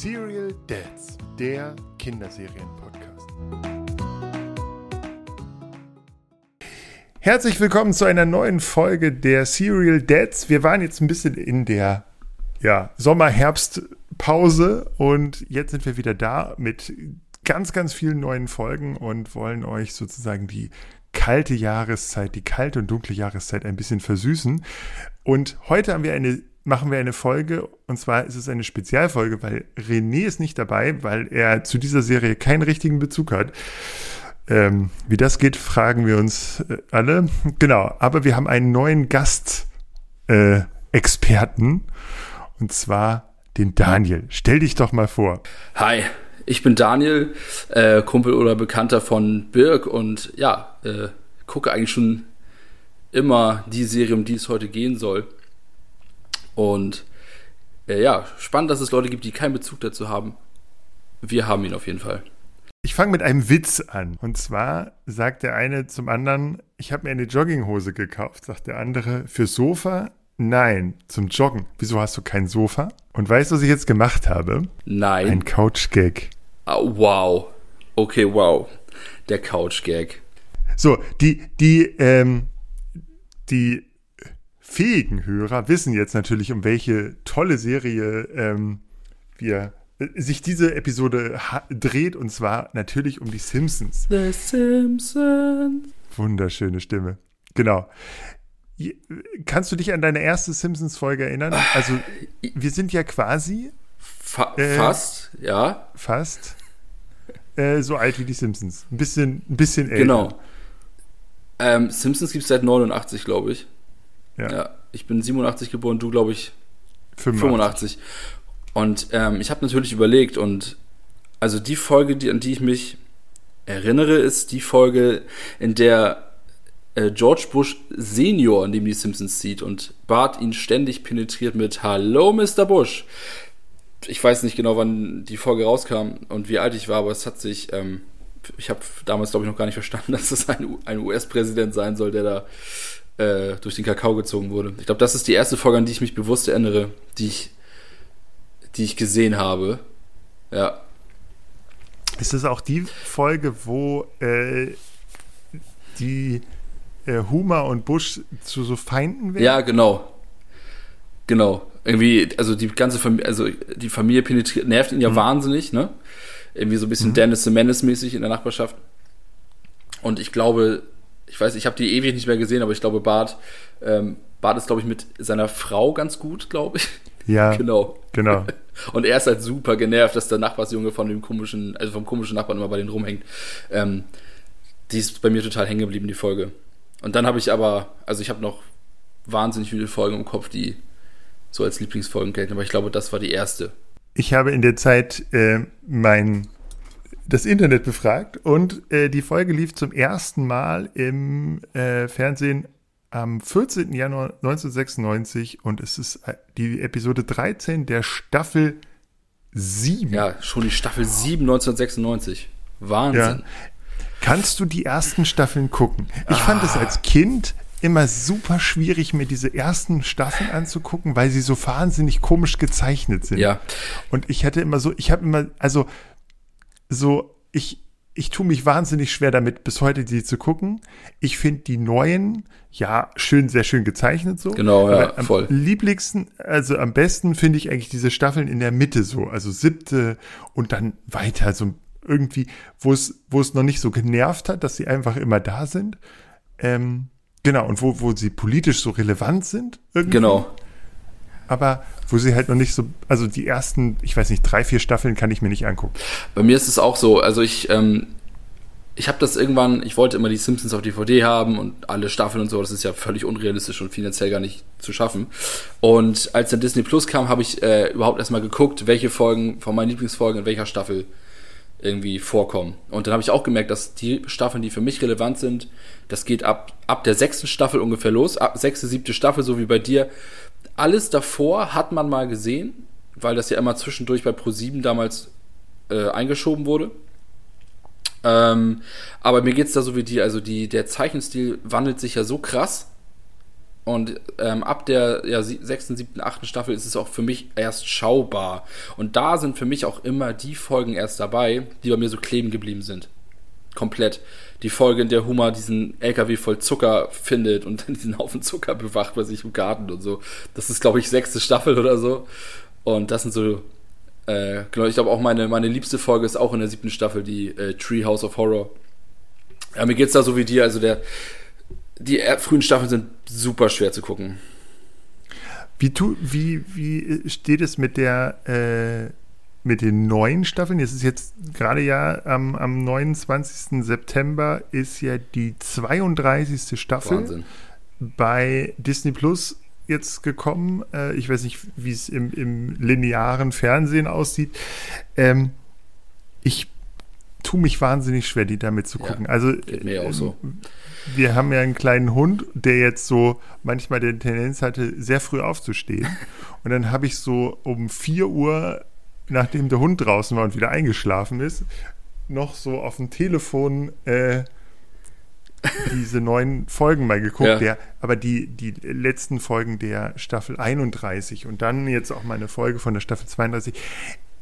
Serial Dads, der Kinderserien-Podcast. Herzlich willkommen zu einer neuen Folge der Serial Dads. Wir waren jetzt ein bisschen in der ja, Sommer-Herbst-Pause und jetzt sind wir wieder da mit ganz, ganz vielen neuen Folgen und wollen euch sozusagen die kalte Jahreszeit, die kalte und dunkle Jahreszeit ein bisschen versüßen. Und heute haben wir eine machen wir eine Folge und zwar ist es eine Spezialfolge, weil René ist nicht dabei, weil er zu dieser Serie keinen richtigen Bezug hat. Ähm, wie das geht, fragen wir uns äh, alle. Genau, aber wir haben einen neuen Gast-Experten äh, und zwar den Daniel. Stell dich doch mal vor. Hi, ich bin Daniel, äh, Kumpel oder Bekannter von Birg und ja, äh, gucke eigentlich schon immer die Serie, um die es heute gehen soll. Und äh, ja, spannend, dass es Leute gibt, die keinen Bezug dazu haben. Wir haben ihn auf jeden Fall. Ich fange mit einem Witz an. Und zwar sagt der eine zum anderen, ich habe mir eine Jogginghose gekauft. Sagt der andere, für Sofa? Nein, zum Joggen. Wieso hast du kein Sofa? Und weißt du, was ich jetzt gemacht habe? Nein. Ein Couch-Gag. Oh, wow. Okay, wow. Der Couch-Gag. So, die, die, ähm, die fähigen Hörer wissen jetzt natürlich, um welche tolle Serie ähm, wir äh, sich diese Episode dreht und zwar natürlich um die Simpsons. The Simpsons. Wunderschöne Stimme. Genau. Kannst du dich an deine erste Simpsons-Folge erinnern? Also, wir sind ja quasi. Fa äh, fast, ja. Fast. Äh, so alt wie die Simpsons. Ein bisschen, ein bisschen älter. Genau. Ähm, Simpsons gibt es seit 89, glaube ich. Ja. ja. Ich bin 87 geboren, du glaube ich 85. 85. Und ähm, ich habe natürlich überlegt und also die Folge, die, an die ich mich erinnere, ist die Folge, in der äh, George Bush Senior neben die Simpsons zieht und Bart ihn ständig penetriert mit Hallo Mr. Bush. Ich weiß nicht genau, wann die Folge rauskam und wie alt ich war, aber es hat sich, ähm, ich habe damals glaube ich noch gar nicht verstanden, dass es ein, ein US-Präsident sein soll, der da äh, durch den Kakao gezogen wurde. Ich glaube, das ist die erste Folge, an die ich mich bewusst erinnere, die ich, die ich gesehen habe. Ja. Ist das auch die Folge, wo äh, die äh, Huma und Bush zu so Feinden werden? Ja, genau. Genau. Irgendwie, also die ganze Familie, also die Familie penetriert, nervt ihn ja mhm. wahnsinnig, ne? Irgendwie so ein bisschen mhm. Dennis the Menace mäßig in der Nachbarschaft. Und ich glaube, ich weiß, ich habe die ewig nicht mehr gesehen, aber ich glaube, Bart, ähm, Bart ist, glaube ich, mit seiner Frau ganz gut, glaube ich. Ja. genau. Genau. Und er ist halt super genervt, dass der Nachbarsjunge von dem komischen, also vom komischen Nachbarn immer bei denen rumhängt. Ähm, die ist bei mir total hängen geblieben, die Folge. Und dann habe ich aber, also ich habe noch wahnsinnig viele Folgen im Kopf, die so als Lieblingsfolgen gelten, aber ich glaube, das war die erste. Ich habe in der Zeit äh, mein das Internet befragt und äh, die Folge lief zum ersten Mal im äh, Fernsehen am 14. Januar 1996 und es ist äh, die Episode 13 der Staffel 7. Ja, schon die Staffel 7 1996. Wahnsinn. Ja. Kannst du die ersten Staffeln gucken? Ich ah. fand es als Kind immer super schwierig, mir diese ersten Staffeln anzugucken, weil sie so wahnsinnig komisch gezeichnet sind. Ja. Und ich hatte immer so, ich habe immer, also so, ich, ich tue mich wahnsinnig schwer damit, bis heute die zu gucken. Ich finde die neuen, ja, schön, sehr schön gezeichnet so. Genau, ja, am voll. Lieblichsten, also am besten finde ich eigentlich diese Staffeln in der Mitte so, also siebte und dann weiter so irgendwie, wo es, wo es noch nicht so genervt hat, dass sie einfach immer da sind. Ähm, genau, und wo, wo sie politisch so relevant sind. Irgendwie. Genau aber wo sie halt noch nicht so, also die ersten, ich weiß nicht, drei, vier Staffeln kann ich mir nicht angucken. Bei mir ist es auch so, also ich, ähm, ich habe das irgendwann, ich wollte immer die Simpsons auf DVD haben und alle Staffeln und so, das ist ja völlig unrealistisch und finanziell gar nicht zu schaffen. Und als dann Disney Plus kam, habe ich äh, überhaupt erstmal geguckt, welche Folgen von meinen Lieblingsfolgen in welcher Staffel irgendwie vorkommen. Und dann habe ich auch gemerkt, dass die Staffeln, die für mich relevant sind, das geht ab, ab der sechsten Staffel ungefähr los, ab sechste, siebte Staffel, so wie bei dir, alles davor hat man mal gesehen, weil das ja immer zwischendurch bei Pro7 damals äh, eingeschoben wurde. Ähm, aber mir geht es da so wie dir, also die, der Zeichenstil wandelt sich ja so krass, Und ähm, ab der ja, sechsten, siebten, achten Staffel ist es auch für mich erst schaubar. Und da sind für mich auch immer die Folgen erst dabei, die bei mir so kleben geblieben sind. Komplett. Die Folge, in der Hummer diesen LKW voll Zucker findet und dann diesen Haufen Zucker bewacht bei sich im Garten und so. Das ist, glaube ich, sechste Staffel oder so. Und das sind so, äh, genau, ich glaube auch meine, meine liebste Folge ist auch in der siebten Staffel, die äh, Tree House of Horror. Ja, mir geht's da so wie dir, also der, die frühen Staffeln sind super schwer zu gucken. Wie, tu, wie, wie steht es mit der äh, mit den neuen Staffeln? Es ist jetzt gerade ja am, am 29. September ist ja die 32. Staffel Wahnsinn. bei Disney Plus jetzt gekommen. Äh, ich weiß nicht, wie es im, im linearen Fernsehen aussieht. Ähm, ich tue mich wahnsinnig schwer, die damit zu gucken. Ja, also geht mir auch so. Wir haben ja einen kleinen Hund, der jetzt so manchmal die Tendenz hatte, sehr früh aufzustehen. Und dann habe ich so um 4 Uhr, nachdem der Hund draußen war und wieder eingeschlafen ist, noch so auf dem Telefon äh, diese neuen Folgen mal geguckt, ja. der, aber die, die letzten Folgen der Staffel 31 und dann jetzt auch mal eine Folge von der Staffel 32.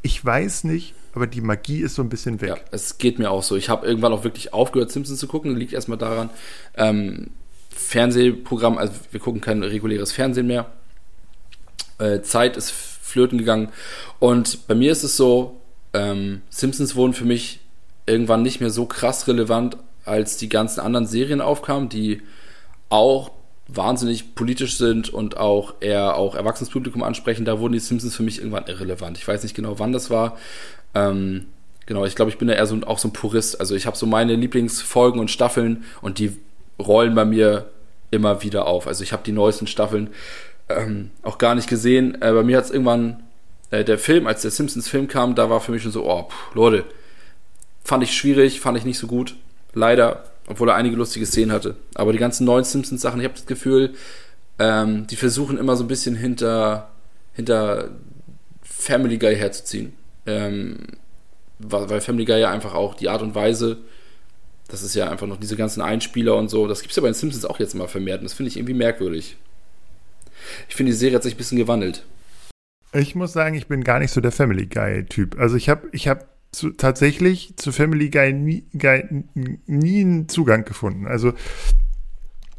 Ich weiß nicht, aber die Magie ist so ein bisschen weg. Ja, es geht mir auch so. Ich habe irgendwann auch wirklich aufgehört, Simpsons zu gucken. Liegt erstmal daran, ähm, Fernsehprogramm, also wir gucken kein reguläres Fernsehen mehr. Äh, Zeit ist flöten gegangen. Und bei mir ist es so, ähm, Simpsons wurden für mich irgendwann nicht mehr so krass relevant, als die ganzen anderen Serien aufkamen, die auch wahnsinnig politisch sind und auch eher auch erwachsenes Publikum ansprechen, da wurden die Simpsons für mich irgendwann irrelevant. Ich weiß nicht genau, wann das war. Ähm, genau, ich glaube, ich bin da eher so, auch so ein Purist. Also ich habe so meine Lieblingsfolgen und Staffeln und die rollen bei mir immer wieder auf. Also ich habe die neuesten Staffeln ähm, auch gar nicht gesehen. Äh, bei mir hat es irgendwann äh, der Film, als der Simpsons-Film kam, da war für mich schon so, oh, pff, Leute, fand ich schwierig, fand ich nicht so gut. Leider obwohl er einige lustige Szenen hatte. Aber die ganzen neuen Simpsons-Sachen, ich habe das Gefühl, ähm, die versuchen immer so ein bisschen hinter, hinter Family Guy herzuziehen. Ähm, weil Family Guy ja einfach auch die Art und Weise, das ist ja einfach noch diese ganzen Einspieler und so, das gibt es ja bei den Simpsons auch jetzt mal vermehrt und das finde ich irgendwie merkwürdig. Ich finde, die Serie hat sich ein bisschen gewandelt. Ich muss sagen, ich bin gar nicht so der Family Guy-Typ. Also ich habe ich hab zu, tatsächlich zu Family Guy nie, Guy nie einen Zugang gefunden. Also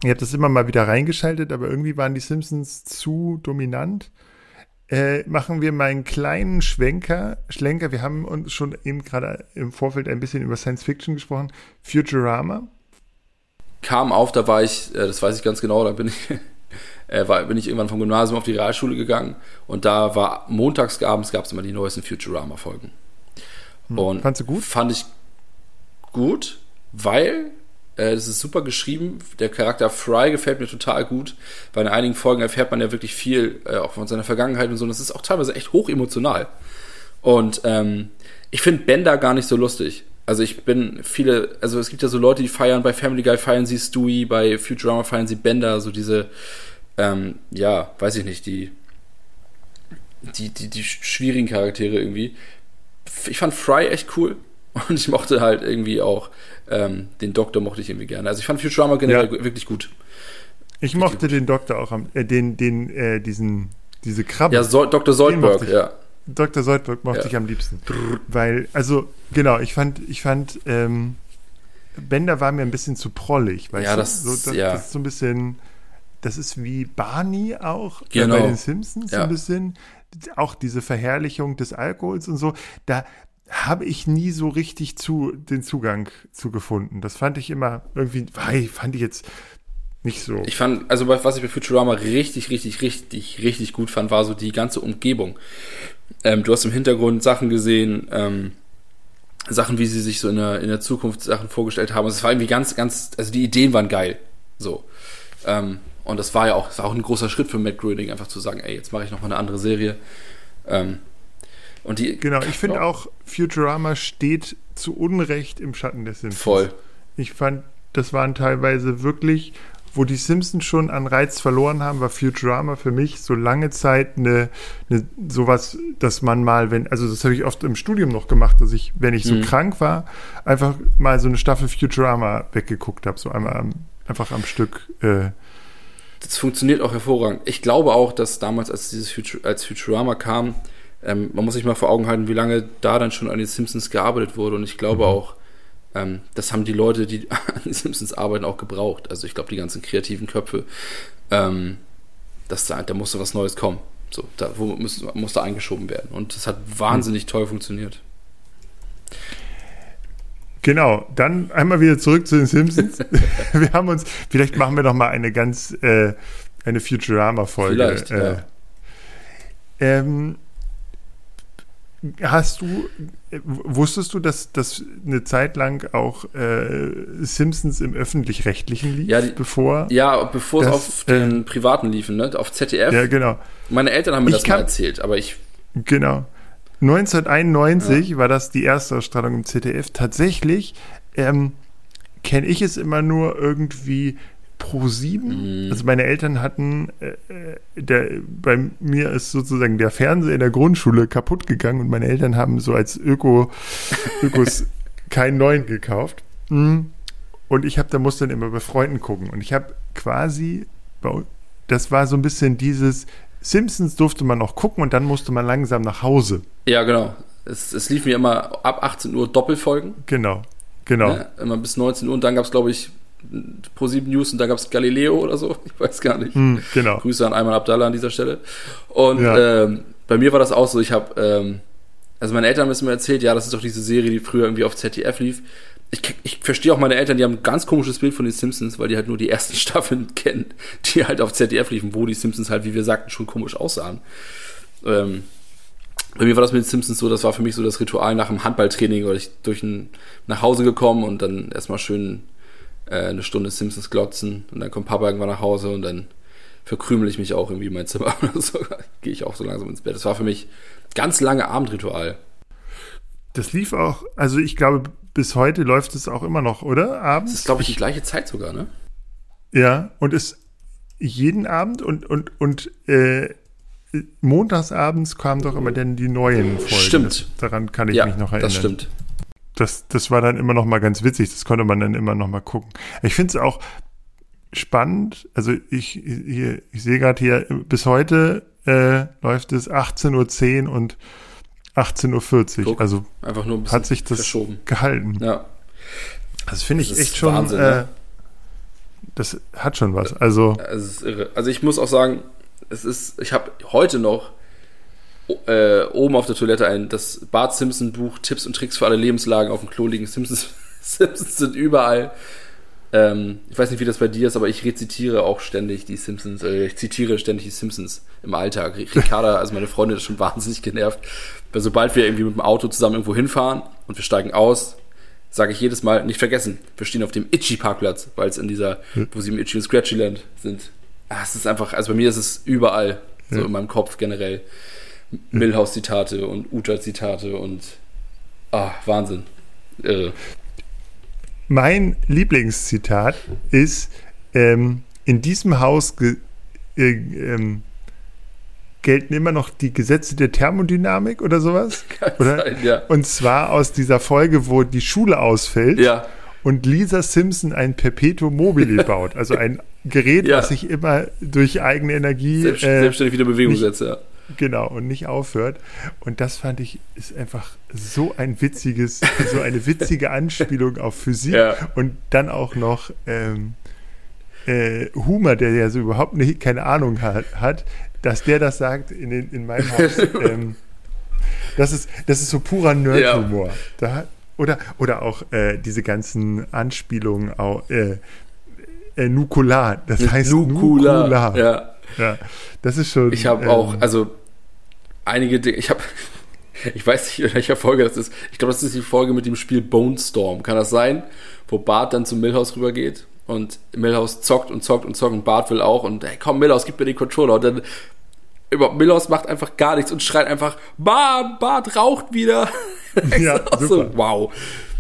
ich habe das immer mal wieder reingeschaltet, aber irgendwie waren die Simpsons zu dominant. Äh, machen wir mal einen kleinen Schwenker, Schlenker. Wir haben uns schon eben gerade im Vorfeld ein bisschen über Science Fiction gesprochen. Futurama. Kam auf, da war ich, äh, das weiß ich ganz genau, da bin ich, äh, war, bin ich irgendwann vom Gymnasium auf die Realschule gegangen und da war montags abends gab es immer die neuesten Futurama-Folgen. Hm. Und Fandst du gut? Fand ich gut, weil äh, das ist super geschrieben. Der Charakter Fry gefällt mir total gut, weil in einigen Folgen erfährt man ja wirklich viel, äh, auch von seiner Vergangenheit und so. Und das ist auch teilweise echt hoch emotional. Und ähm, ich finde Bender gar nicht so lustig. Also ich bin viele, also es gibt ja so Leute, die feiern bei Family Guy feiern sie Stewie, bei Futurama feiern sie Bender, so diese, ähm, ja, weiß ich nicht, die, die, die, die schwierigen Charaktere irgendwie ich fand Fry echt cool und ich mochte halt irgendwie auch ähm, den Doktor mochte ich irgendwie gerne. Also ich fand Futurama generell ja. wirklich gut. Ich mochte den Doktor auch, äh, den, den, äh, diesen, diese Krabbe. Ja, so, Dr. Soldberg, ja. Dr. Soldberg mochte ja. ich am liebsten. Weil, also, genau, ich fand, ich fand, ähm, Bender war mir ein bisschen zu prollig, weißt ja, das, so, das, ja. das ist so ein bisschen, das ist wie Barney auch genau. bei den Simpsons, ja. so ein bisschen auch diese Verherrlichung des Alkohols und so, da habe ich nie so richtig zu den Zugang zu gefunden. Das fand ich immer irgendwie, fand ich jetzt nicht so. Ich fand, also was ich bei Futurama richtig, richtig, richtig, richtig gut fand, war so die ganze Umgebung. Ähm, du hast im Hintergrund Sachen gesehen, ähm, Sachen, wie sie sich so in der, in der Zukunft Sachen vorgestellt haben. Es war irgendwie ganz, ganz, also die Ideen waren geil. So. Ähm, und das war ja auch, das war auch ein großer Schritt für Matt Groening, einfach zu sagen, ey, jetzt mache ich noch mal eine andere Serie. Ähm, und die, genau, ich finde auch, Futurama steht zu Unrecht im Schatten der Simpsons. Voll. Ich fand, das waren teilweise wirklich, wo die Simpsons schon an Reiz verloren haben, war Futurama für mich so lange Zeit eine, eine sowas, dass man mal, wenn, also das habe ich oft im Studium noch gemacht, dass ich, wenn ich so mhm. krank war, einfach mal so eine Staffel Futurama weggeguckt habe, so einmal am, einfach am Stück. Äh, das funktioniert auch hervorragend. Ich glaube auch, dass damals, als dieses Futur, als Futurama kam, ähm, man muss sich mal vor Augen halten, wie lange da dann schon an den Simpsons gearbeitet wurde. Und ich glaube mhm. auch, ähm, das haben die Leute, die an den Simpsons arbeiten, auch gebraucht. Also ich glaube, die ganzen kreativen Köpfe, ähm, das, da, da musste was Neues kommen. So, da wo muss, muss da eingeschoben werden. Und das hat wahnsinnig mhm. toll funktioniert. Genau, dann einmal wieder zurück zu den Simpsons. wir haben uns, vielleicht machen wir noch mal eine ganz, äh, eine Futurama-Folge. Vielleicht, äh, ja. ähm, Hast du, wusstest du, dass das eine Zeit lang auch äh, Simpsons im öffentlich-rechtlichen lief, ja, die, bevor? Ja, bevor das, es auf den äh, privaten liefen, ne? Auf ZDF. Ja, genau. Meine Eltern haben mir ich das kann, mal erzählt, aber ich. Genau. 1991 ja. war das die erste Ausstrahlung im ZDF. Tatsächlich ähm, kenne ich es immer nur irgendwie Pro 7. Mhm. Also meine Eltern hatten, äh, äh, der, bei mir ist sozusagen der Fernseher in der Grundschule kaputt gegangen und meine Eltern haben so als Öko, Ökos keinen neuen gekauft. Mhm. Und ich habe, da musste dann immer bei Freunden gucken. Und ich habe quasi, das war so ein bisschen dieses, Simpsons durfte man noch gucken und dann musste man langsam nach Hause. Ja, genau. Es, es lief mir immer ab 18 Uhr Doppelfolgen. Genau, genau. Ja, immer bis 19 Uhr und dann gab es, glaube ich, Pro 7 News und da gab es Galileo oder so, ich weiß gar nicht. Mm, genau. Grüße an Ayman Abdallah an dieser Stelle. Und ja. ähm, bei mir war das auch so, ich habe, ähm, also meine Eltern haben es mir erzählt, ja, das ist doch diese Serie, die früher irgendwie auf ZDF lief. Ich, ich verstehe auch meine Eltern, die haben ein ganz komisches Bild von den Simpsons, weil die halt nur die ersten Staffeln kennen, die halt auf ZDF liefen, wo die Simpsons halt, wie wir sagten, schon komisch aussahen. Ähm, bei mir war das mit den Simpsons so, das war für mich so das Ritual nach dem Handballtraining, weil ich durch ein, nach Hause gekommen und dann erstmal schön äh, eine Stunde Simpsons glotzen und dann kommt Papa irgendwann nach Hause und dann verkrümel ich mich auch irgendwie in mein Zimmer oder so. Gehe ich auch so langsam ins Bett. Das war für mich ganz lange Abendritual. Das lief auch, also ich glaube, bis heute läuft es auch immer noch, oder? Abends? Das ist, glaube ich, die gleiche Zeit sogar, ne? Ja, und ist jeden Abend und, und, und äh, montagsabends kamen doch immer dann die neuen Folgen. Stimmt. Das, daran kann ich ja, mich noch erinnern. Das stimmt das, das war dann immer noch mal ganz witzig. Das konnte man dann immer noch mal gucken. Ich finde es auch spannend. Also ich, hier, ich sehe gerade hier, bis heute äh, läuft es 18.10 Uhr und 18.40 Uhr. Also einfach nur ein hat sich das gehalten. Ja. Das finde ich echt schon. Wahnsinn, äh, ne? Das hat schon was. Also, also, also ich muss auch sagen, es ist, ich habe heute noch äh, oben auf der Toilette ein das Bart Simpson Buch Tipps und Tricks für alle Lebenslagen auf dem Klo liegen. Simpsons, Simpsons sind überall. Ähm, ich weiß nicht, wie das bei dir ist, aber ich rezitiere auch ständig die Simpsons, äh, ich zitiere ständig die Simpsons im Alltag. Ricarda, also meine Freundin, ist schon wahnsinnig genervt, weil sobald wir irgendwie mit dem Auto zusammen irgendwo hinfahren und wir steigen aus, sage ich jedes Mal, nicht vergessen, wir stehen auf dem Itchy-Parkplatz, weil es in dieser, wo sie im Itchy und Scratchy Land sind. Ah, es ist einfach, also bei mir ist es überall, so in meinem Kopf generell. Milhouse-Zitate und Uta-Zitate und ah, Wahnsinn. Irre. Mein Lieblingszitat ist, ähm, in diesem Haus äh, ähm, gelten immer noch die Gesetze der Thermodynamik oder sowas. Kann oder? Sein, ja. Und zwar aus dieser Folge, wo die Schule ausfällt. Ja. Und Lisa Simpson ein Perpetuum mobile baut, also ein Gerät, ja. was sich immer durch eigene Energie Selbst, äh, selbstständig wieder Bewegung setzt, ja. Genau, und nicht aufhört. Und das fand ich, ist einfach so ein witziges, so eine witzige Anspielung auf Physik ja. und dann auch noch ähm, äh, Humor, der ja so überhaupt nicht, keine Ahnung hat, hat dass der das sagt in, den, in meinem Haus. Ähm, das, ist, das ist so purer Nerd-Humor. Ja. Oder, oder auch äh, diese ganzen Anspielungen auf äh, äh, Nukular. Das heißt Nukular. Nukular. Ja. Ja, das ist schon. Ich habe ähm, auch, also einige Dinge, ich habe, ich weiß nicht, in welcher Folge das ist. Ich glaube, das ist die Folge mit dem Spiel Bone Storm. Kann das sein? Wo Bart dann zu Millhouse rübergeht und Millhouse zockt und zockt und zockt und Bart will auch und hey, komm, Millhouse, gib mir den Controller. Und dann über Millhouse macht einfach gar nichts und schreit einfach, Bart, Bart raucht wieder. ja, so, wow.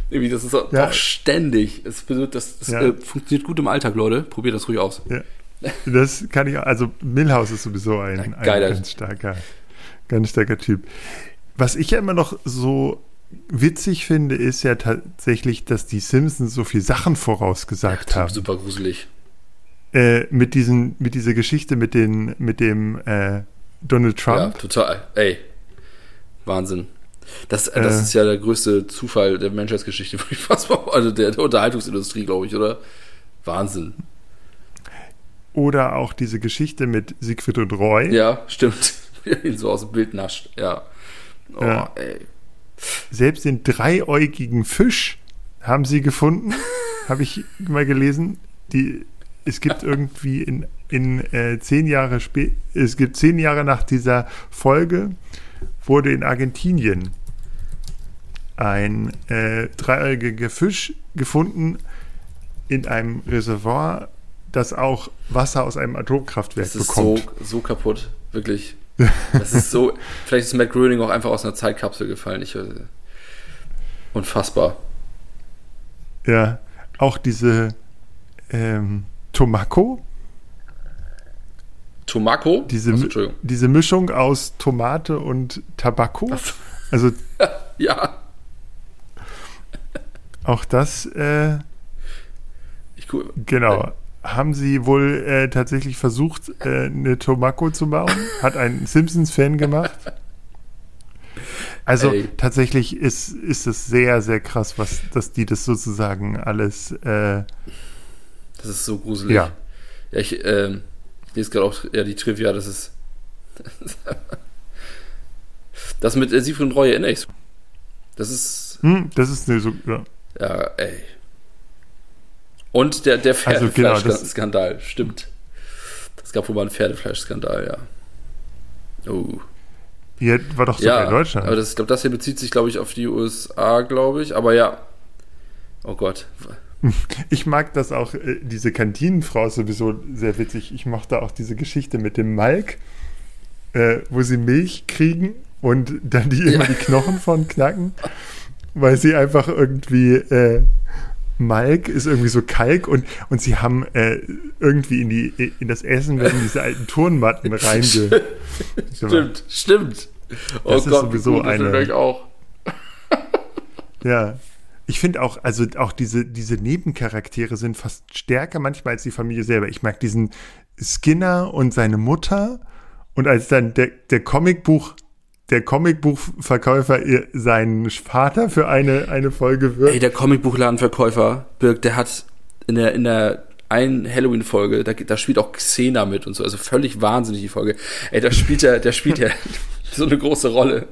Irgendwie, das ist auch ja. ständig. Das, das, das ja. äh, funktioniert gut im Alltag, Leute. Probiert das ruhig aus. Ja. Das kann ich, also Millhouse ist sowieso ein, ein ganz starker, ganz starker Typ. Was ich ja immer noch so witzig finde, ist ja tatsächlich, dass die Simpsons so viele Sachen vorausgesagt haben. Super gruselig. äh, mit diesen, mit dieser Geschichte mit den, mit dem äh, Donald Trump. Ja, total. Ey, Wahnsinn. Das, äh, das äh, ist ja der größte Zufall der Menschheitsgeschichte, also der, der Unterhaltungsindustrie, glaube ich, oder? Wahnsinn. Oder auch diese Geschichte mit Siegfried und Roy. Ja, stimmt. Ihn so aus dem Bild nascht, ja. Oh, ja. ey. Selbst den dreiäugigen Fisch haben sie gefunden, habe ich mal gelesen. Die, es gibt irgendwie in, in äh, zehn Jahre spät, es gibt zehn Jahre nach dieser Folge, wurde in Argentinien ein äh, dreiäugiger Fisch gefunden in einem Reservoir das auch Wasser aus einem Atomkraftwerk das ist bekommt. So, so kaputt, wirklich. Das ist so. vielleicht ist Matt Groening auch einfach aus einer Zeitkapsel gefallen. Ich, äh, unfassbar. Ja, auch diese ähm, Tomako. Tomako? Diese, Achso, diese Mischung aus Tomate und Tabako. Also. ja. Auch das. Äh, ich, genau haben sie wohl äh, tatsächlich versucht, äh, eine Tomako zu bauen. Hat ein Simpsons-Fan gemacht. Also Ey. tatsächlich ist, ist es sehr, sehr krass, was, dass die das sozusagen alles. Äh, das ist so gruselig. Ja. Ja, ich, äh, ich lese gerade auch ja, die Trivia, das ist. das mit äh, Siegfried und Reue erinnere ich. Das ist. Hm, das ist eine so. Ja, ja ey. Und der, der Pferdefleischskandal, also genau, stimmt. Es gab wohl mal einen Pferdefleischskandal, ja. Oh. Hier war doch sogar ja, in Deutschland. Aber das, ich glaube, das hier bezieht sich, glaube ich, auf die USA, glaube ich. Aber ja. Oh Gott. Ich mag das auch, äh, diese Kantinenfrau sowieso sehr witzig. Ich mochte auch diese Geschichte mit dem Malk, äh, wo sie Milch kriegen und dann die immer ja. die Knochen von knacken, weil sie einfach irgendwie äh, Malk ist irgendwie so Kalk und, und sie haben äh, irgendwie in, die, in das Essen werden diese alten Turnmatten reinge. stimmt, stimmt. Oh das Gott, ist sowieso gut, eine. Ich auch. ja. Ich finde auch, also auch diese, diese Nebencharaktere sind fast stärker manchmal als die Familie selber. Ich mag diesen Skinner und seine Mutter und als dann der, der Comicbuch der Comicbuchverkäufer seinen Vater für eine, eine Folge wird. Ey, der Comicbuchladenverkäufer, Birk, der hat in der, in der einen Halloween-Folge, da, da spielt auch Xena mit und so, also völlig wahnsinnig die Folge. Ey, da spielt er, der spielt ja so eine große Rolle.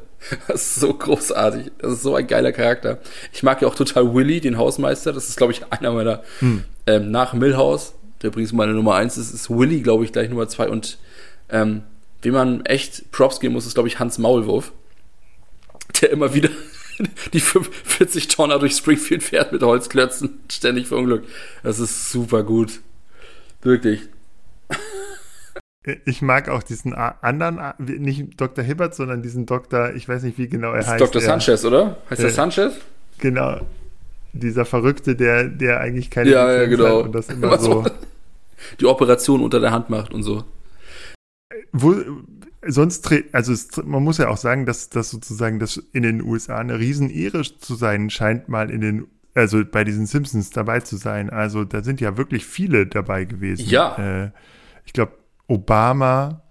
Das ist so großartig. Das ist so ein geiler Charakter. Ich mag ja auch total Willy, den Hausmeister. Das ist, glaube ich, einer meiner, hm. ähm, nach Millhouse, der übrigens meine Nummer eins ist, ist Willy, glaube ich, gleich Nummer zwei und ähm, Wem man echt Props geben muss, ist, glaube ich, Hans Maulwurf, der immer wieder die 40 Tonner durch Springfield fährt mit Holzklötzen, ständig verunglückt. Das ist super gut. Wirklich. Ich mag auch diesen anderen, nicht Dr. Hibbert, sondern diesen Dr., ich weiß nicht, wie genau er das heißt. Dr. Sanchez, oder? Heißt der Sanchez? Genau. Dieser Verrückte, der, der eigentlich keine ja, ja, genau. und das immer so. Die Operation unter der Hand macht und so wo, sonst, also es, man muss ja auch sagen, dass das sozusagen das in den USA eine Riesenehre zu sein scheint, mal in den, also bei diesen Simpsons dabei zu sein. Also da sind ja wirklich viele dabei gewesen. Ja. Äh, ich glaube, Obama,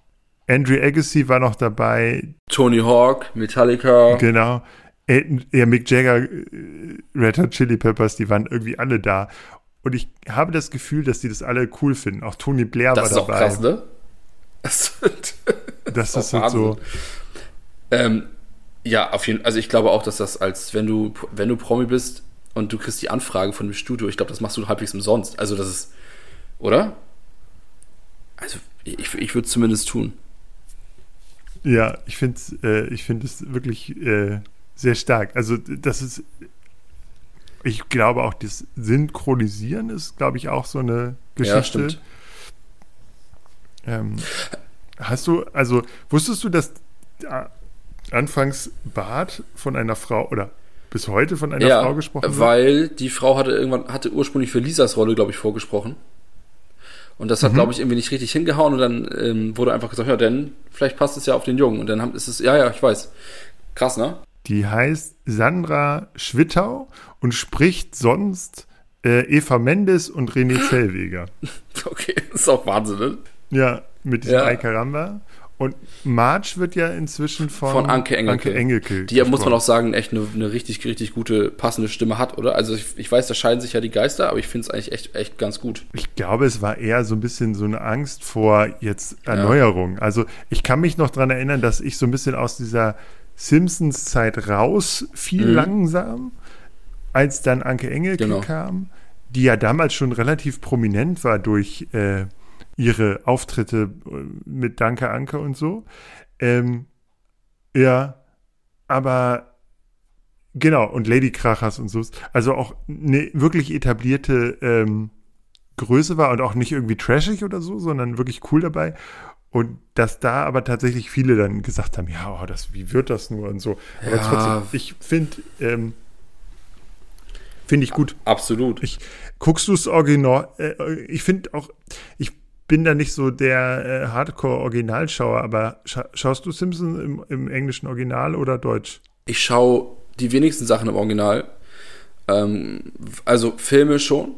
Andrew Agassi war noch dabei. Tony Hawk, Metallica. Genau. Ja, Mick Jagger, äh, Red Hot Chili Peppers, die waren irgendwie alle da. Und ich habe das Gefühl, dass die das alle cool finden. Auch Tony Blair das war dabei. Das ist auch krass, ne? Das, das, das ist halt so. Ähm, ja, auf jeden Fall. Also ich glaube auch, dass das als, wenn du, wenn du Promi bist und du kriegst die Anfrage von dem Studio, ich glaube, das machst du halbwegs umsonst. Also das ist, oder? Also ich, ich würde es zumindest tun. Ja, ich finde äh, ich finde es wirklich äh, sehr stark. Also das ist, ich glaube auch, das Synchronisieren ist, glaube ich, auch so eine Geschichte. Ja, stimmt. Ähm, hast du, also wusstest du, dass anfangs Bart von einer Frau oder bis heute von einer ja, Frau gesprochen wird? Weil die Frau hatte irgendwann, hatte ursprünglich für Lisas Rolle, glaube ich, vorgesprochen. Und das hat, mhm. glaube ich, irgendwie nicht richtig hingehauen und dann ähm, wurde einfach gesagt, ja, denn vielleicht passt es ja auf den Jungen. Und dann haben, ist es, ja, ja, ich weiß. Krass, ne? Die heißt Sandra Schwittau und spricht sonst äh, Eva Mendes und René Zellweger. Okay, das ist auch Wahnsinn, ne? Ja, mit diesem ja. Ay Caramba. Und March wird ja inzwischen von, von Anke Engelke. Anke Engelke die ja, muss man auch sagen, echt eine, eine, richtig, richtig gute, passende Stimme hat, oder? Also ich, ich weiß, da scheiden sich ja die Geister, aber ich finde es eigentlich echt, echt ganz gut. Ich glaube, es war eher so ein bisschen so eine Angst vor jetzt Erneuerung. Ja. Also ich kann mich noch daran erinnern, dass ich so ein bisschen aus dieser Simpsons-Zeit raus fiel mhm. langsam, als dann Anke Engelke genau. kam, die ja damals schon relativ prominent war durch äh, ihre Auftritte äh, mit Danke Anke und so. Ähm, ja, aber genau, und Lady Krachers und so. Also auch eine wirklich etablierte ähm, Größe war und auch nicht irgendwie trashig oder so, sondern wirklich cool dabei. Und dass da aber tatsächlich viele dann gesagt haben, ja, oh, das, wie wird das nur und so. Aber ja. trotzdem, ich finde, ähm, finde ich gut. Absolut. Ich, guckst du es Original? Äh, ich finde auch, ich bin da nicht so der äh, Hardcore-Originalschauer, aber scha schaust du Simpsons im, im, englischen Original oder Deutsch? Ich schaue die wenigsten Sachen im Original. Ähm, also Filme schon.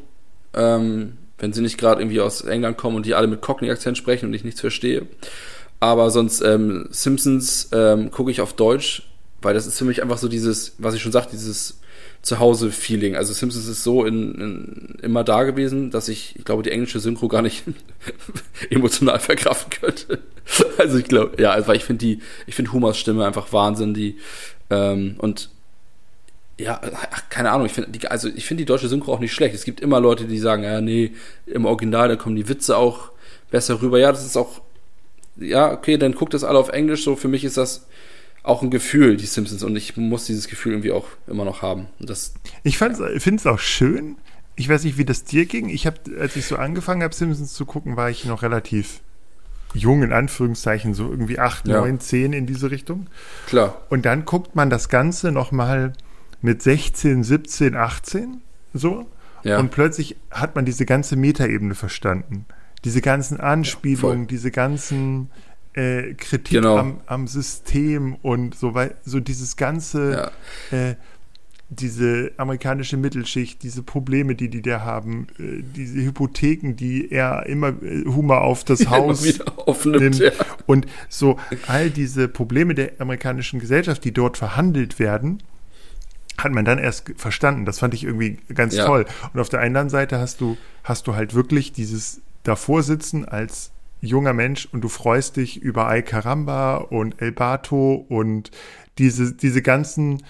Ähm, wenn sie nicht gerade irgendwie aus England kommen und die alle mit Cockney-Akzent sprechen und ich nichts verstehe. Aber sonst ähm, Simpsons ähm, gucke ich auf Deutsch, weil das ist für mich einfach so dieses, was ich schon sagte, dieses Zuhause-Feeling. Also Simpsons ist so in, in, immer da gewesen, dass ich, ich glaube, die englische Synchro gar nicht emotional verkraften könnte. Also ich glaube, ja, also ich finde die, ich finde Humas Stimme einfach Wahnsinn, die ähm, und ja, ach, keine Ahnung, ich finde also ich finde die deutsche Synchro auch nicht schlecht. Es gibt immer Leute, die sagen, ja, nee, im Original, da kommen die Witze auch besser rüber. Ja, das ist auch, ja, okay, dann guckt das alle auf Englisch. So, für mich ist das auch ein Gefühl, die Simpsons, und ich muss dieses Gefühl irgendwie auch immer noch haben. Und das, ich ja. finde es auch schön. Ich weiß nicht, wie das dir ging. Ich habe, als ich so angefangen habe, Simpsons zu gucken, war ich noch relativ jung, in Anführungszeichen, so irgendwie acht, ja. neun, zehn in diese Richtung. Klar. Und dann guckt man das Ganze nochmal mit 16, 17, 18, so. Ja. Und plötzlich hat man diese ganze Metaebene verstanden. Diese ganzen Anspielungen, ja, diese ganzen äh, Kritik genau. am, am, System und so weiter, so dieses ganze, ja. äh, diese amerikanische Mittelschicht, diese Probleme, die die da haben, äh, diese Hypotheken, die er immer äh, Humor auf das Haus aufnimmt, nimmt ja. und so all diese Probleme der amerikanischen Gesellschaft, die dort verhandelt werden, hat man dann erst verstanden. Das fand ich irgendwie ganz ja. toll. Und auf der anderen Seite hast du, hast du halt wirklich dieses davor sitzen als junger Mensch und du freust dich über Ay Caramba und El Bato und diese, diese ganzen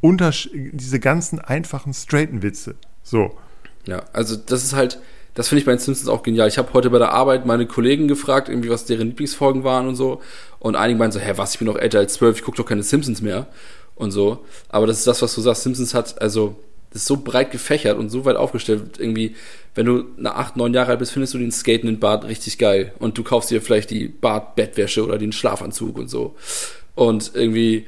Untersch diese ganzen einfachen straighten Witze. So. Ja, also das ist halt, das finde ich bei den Simpsons auch genial. Ich habe heute bei der Arbeit meine Kollegen gefragt, irgendwie was deren Lieblingsfolgen waren und so. Und einige meinen so, hä, was, ich bin noch älter als zwölf, ich gucke doch keine Simpsons mehr und so. Aber das ist das, was du sagst. Simpsons hat, also das ist so breit gefächert und so weit aufgestellt. Irgendwie, wenn du nach acht, neun Jahre alt bist, findest du den Skaten in Bad richtig geil. Und du kaufst dir vielleicht die Bad-Bettwäsche oder den Schlafanzug und so. Und irgendwie,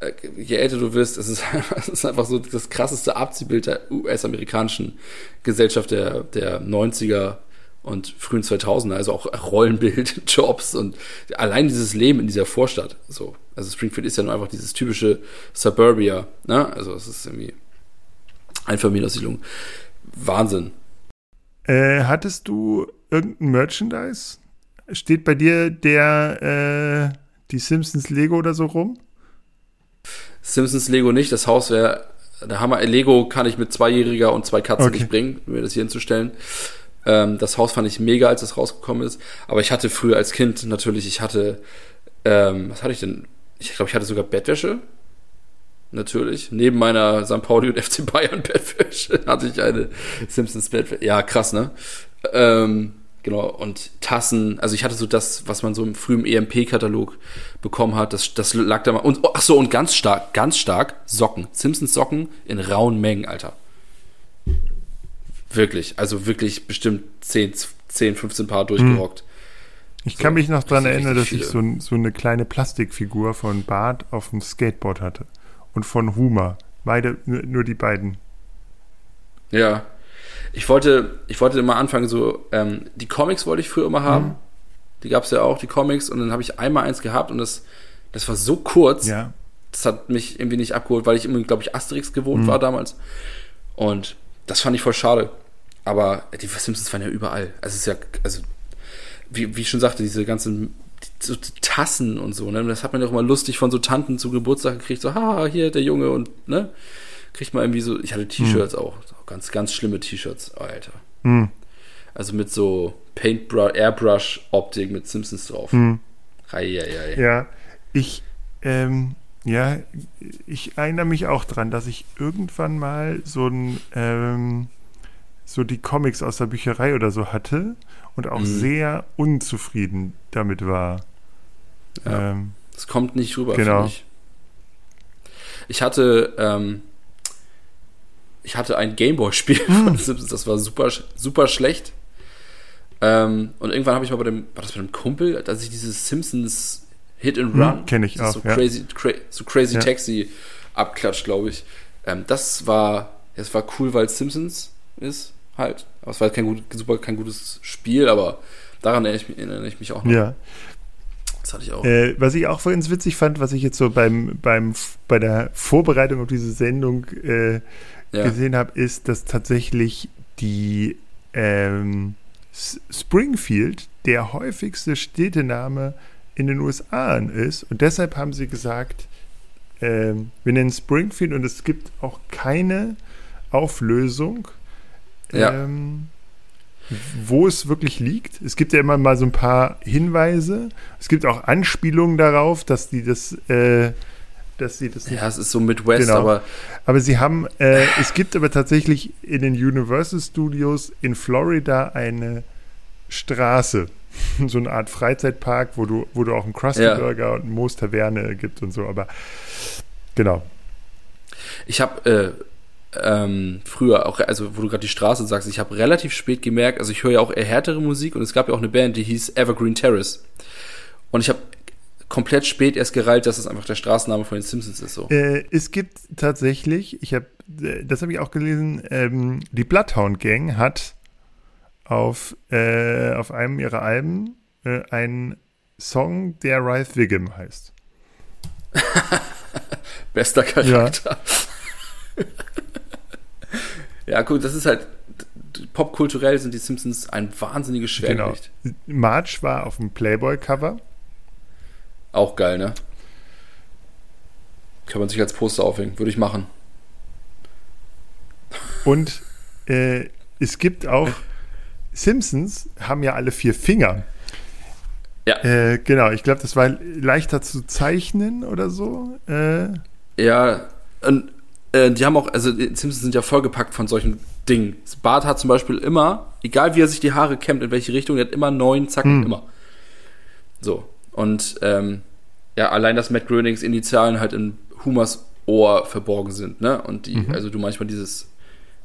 äh, je älter du wirst, es ist, es ist einfach so das krasseste Abziehbild der US-amerikanischen Gesellschaft der, der 90er und frühen 2000er, also auch Rollenbild, Jobs und allein dieses Leben in dieser Vorstadt. So, also Springfield ist ja nur einfach dieses typische Suburbia, ne? Also es ist irgendwie Einfamilienaussiedlung. Wahnsinn. Äh, hattest du irgendein Merchandise? Steht bei dir der äh, die Simpsons Lego oder so rum? Simpsons Lego nicht, das Haus wäre der Hammer. Lego kann ich mit Zweijähriger und zwei Katzen okay. nicht bringen, um mir das hier hinzustellen. Ähm, das Haus fand ich mega, als es rausgekommen ist. Aber ich hatte früher als Kind natürlich, ich hatte, ähm, was hatte ich denn? Ich glaube, ich hatte sogar Bettwäsche natürlich. Neben meiner St. Pauli und FC Bayern Bettwäsche hatte ich eine Simpsons Bettwäsche. Ja, krass, ne? Ähm, genau, und Tassen, also ich hatte so das, was man so im frühen EMP-Katalog bekommen hat, das, das lag da mal. Und ach so, und ganz stark, ganz stark Socken. Simpsons Socken in rauen Mengen, Alter. Wirklich, also wirklich bestimmt 10, 10 15 Paar durchgerockt. Hm. Ich so, kann mich noch daran erinnern, dass ich so, so, eine kleine Plastikfigur von Bart auf dem Skateboard hatte und von Huma. Beide, nur die beiden. Ja. Ich wollte, ich wollte immer anfangen, so, ähm, die Comics wollte ich früher immer haben. Mhm. Die gab es ja auch, die Comics, und dann habe ich einmal eins gehabt und das, das war so kurz. Ja. Das hat mich irgendwie nicht abgeholt, weil ich immer, glaube ich, Asterix gewohnt mhm. war damals. Und das fand ich voll schade. Aber die Simpsons waren ja überall. Also es ist ja, also wie, wie ich schon sagte, diese ganzen so Tassen und so, ne? Das hat man ja auch immer lustig von so Tanten zu Geburtstag gekriegt, so, ha, hier der Junge und, ne? Kriegt man irgendwie so, ich hatte T-Shirts hm. auch, ganz, ganz schlimme T-Shirts, Alter. Hm. Also mit so Paintbrush, Airbrush-Optik mit Simpsons drauf. Hm. Eieiei. Ja, ich, ähm, ja, ich erinnere mich auch dran, dass ich irgendwann mal so ein, ähm, so die Comics aus der Bücherei oder so hatte und auch mhm. sehr unzufrieden damit war. Ja, ähm, das kommt nicht rüber, genau. ich. Ich hatte, ähm, ich hatte ein Gameboy-Spiel mhm. von Simpsons, das war super, super schlecht. Ähm, und irgendwann habe ich mal bei dem, war das bei einem Kumpel, dass ich dieses Simpsons Hit and Run, hm, kenne ich auch, so ja. crazy, cra so crazy ja. Taxi abklatscht, glaube ich. Ähm, das war, das war cool, weil es Simpsons ist halt. Aber es war halt kein, gut, super, kein gutes Spiel, aber daran erinnere ich, erinnere ich mich auch noch. Ja. Das hatte ich auch. Äh, was ich auch ganz witzig fand, was ich jetzt so beim, beim, bei der Vorbereitung auf diese Sendung äh, ja. gesehen habe, ist, dass tatsächlich die ähm, Springfield der häufigste Städtename in den USA ist. Und deshalb haben sie gesagt, äh, wir nennen Springfield und es gibt auch keine Auflösung, ja. ähm, wo es wirklich liegt. Es gibt ja immer mal so ein paar Hinweise. Es gibt auch Anspielungen darauf, dass die das äh, dass sie das nicht. Ja, es ist so Midwest, genau. aber. Aber sie haben, äh, es gibt aber tatsächlich in den Universal Studios in Florida eine Straße, so eine Art Freizeitpark, wo du, wo du auch einen Krusty ja. Burger und eine Moos Taverne gibt und so, aber genau. Ich habe äh, ähm, früher auch, also wo du gerade die Straße sagst, ich habe relativ spät gemerkt, also ich höre ja auch eher härtere Musik und es gab ja auch eine Band, die hieß Evergreen Terrace. Und ich habe komplett spät erst gereilt, dass es einfach der Straßenname von den Simpsons ist. So. Äh, es gibt tatsächlich, ich habe, äh, das habe ich auch gelesen, ähm, die Bloodhound Gang hat auf, äh, auf einem ihrer Alben äh, einen Song, der Ralph Wiggum heißt. Bester Charakter. Ja. ja, gut, das ist halt popkulturell sind die Simpsons ein wahnsinniges Schwergewicht. Genau. Marge war auf dem Playboy-Cover. Auch geil, ne? Kann man sich als Poster aufhängen. Würde ich machen. Und äh, es gibt auch Simpsons haben ja alle vier Finger. Ja. Äh, genau, ich glaube, das war leichter zu zeichnen oder so. Äh. Ja, und, äh, die haben auch, also die Simpsons sind ja vollgepackt von solchen Dingen. Bart hat zum Beispiel immer, egal wie er sich die Haare kämmt, in welche Richtung, der hat immer neun Zacken, hm. immer. So. Und ähm, ja, allein, dass Matt Groenings Initialen halt in Humas Ohr verborgen sind, ne? Und die, mhm. also du manchmal dieses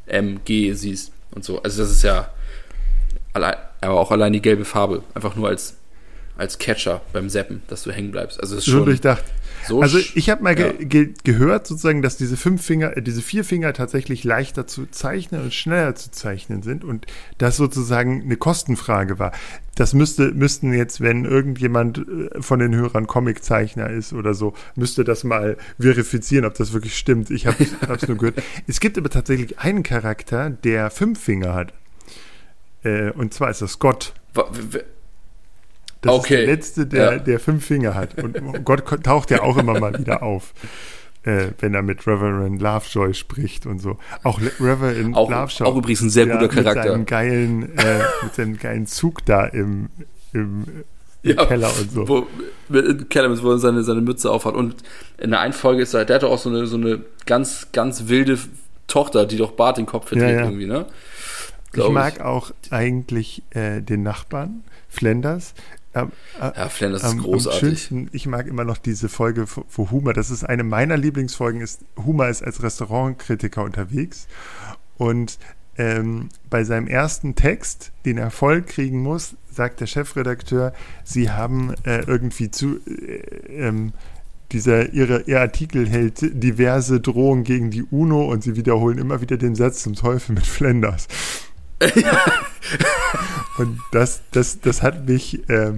MG siehst und so. Also das ist ja allein, aber auch allein die gelbe Farbe, einfach nur als, als Catcher beim Zappen, dass du hängen bleibst. Also das ist schon durchdacht. So also ich habe mal ge ge gehört sozusagen, dass diese fünf Finger, äh, diese vier Finger tatsächlich leichter zu zeichnen und schneller zu zeichnen sind und das sozusagen eine Kostenfrage war. Das müsste, müssten jetzt, wenn irgendjemand äh, von den Hörern Comiczeichner ist oder so, müsste das mal verifizieren, ob das wirklich stimmt. Ich habe es nur gehört. Es gibt aber tatsächlich einen Charakter, der fünf Finger hat. Äh, und zwar ist das Gott. Das okay. ist der letzte, der, ja. der fünf Finger hat. Und Gott taucht ja auch immer mal wieder auf, äh, wenn er mit Reverend Lovejoy spricht und so. Auch Reverend auch, Lovejoy. Auch übrigens ein sehr guter Charakter. Mit seinem geilen, äh, mit seinem geilen Zug da im, im, im ja, Keller und so. Wo, Im Keller, wo er seine, seine Mütze aufhat. Und in der einen Folge ist er, der hat doch auch so eine, so eine ganz, ganz wilde Tochter, die doch Bart den Kopf verdreht ja, ja. irgendwie, ne? ich mag ich. auch eigentlich äh, den Nachbarn, Flanders. Ähm, äh, ja, Flanders ist großartig. Schönsten, ich mag immer noch diese Folge, wo Huma, das ist eine meiner Lieblingsfolgen, ist Huma ist als Restaurantkritiker unterwegs und ähm, bei seinem ersten Text, den er voll kriegen muss, sagt der Chefredakteur, sie haben äh, irgendwie zu äh, ähm, dieser ihre, ihr Artikel hält diverse Drohungen gegen die UNO und sie wiederholen immer wieder den Satz zum Teufel mit Flanders. Und das, das, das hat mich, äh,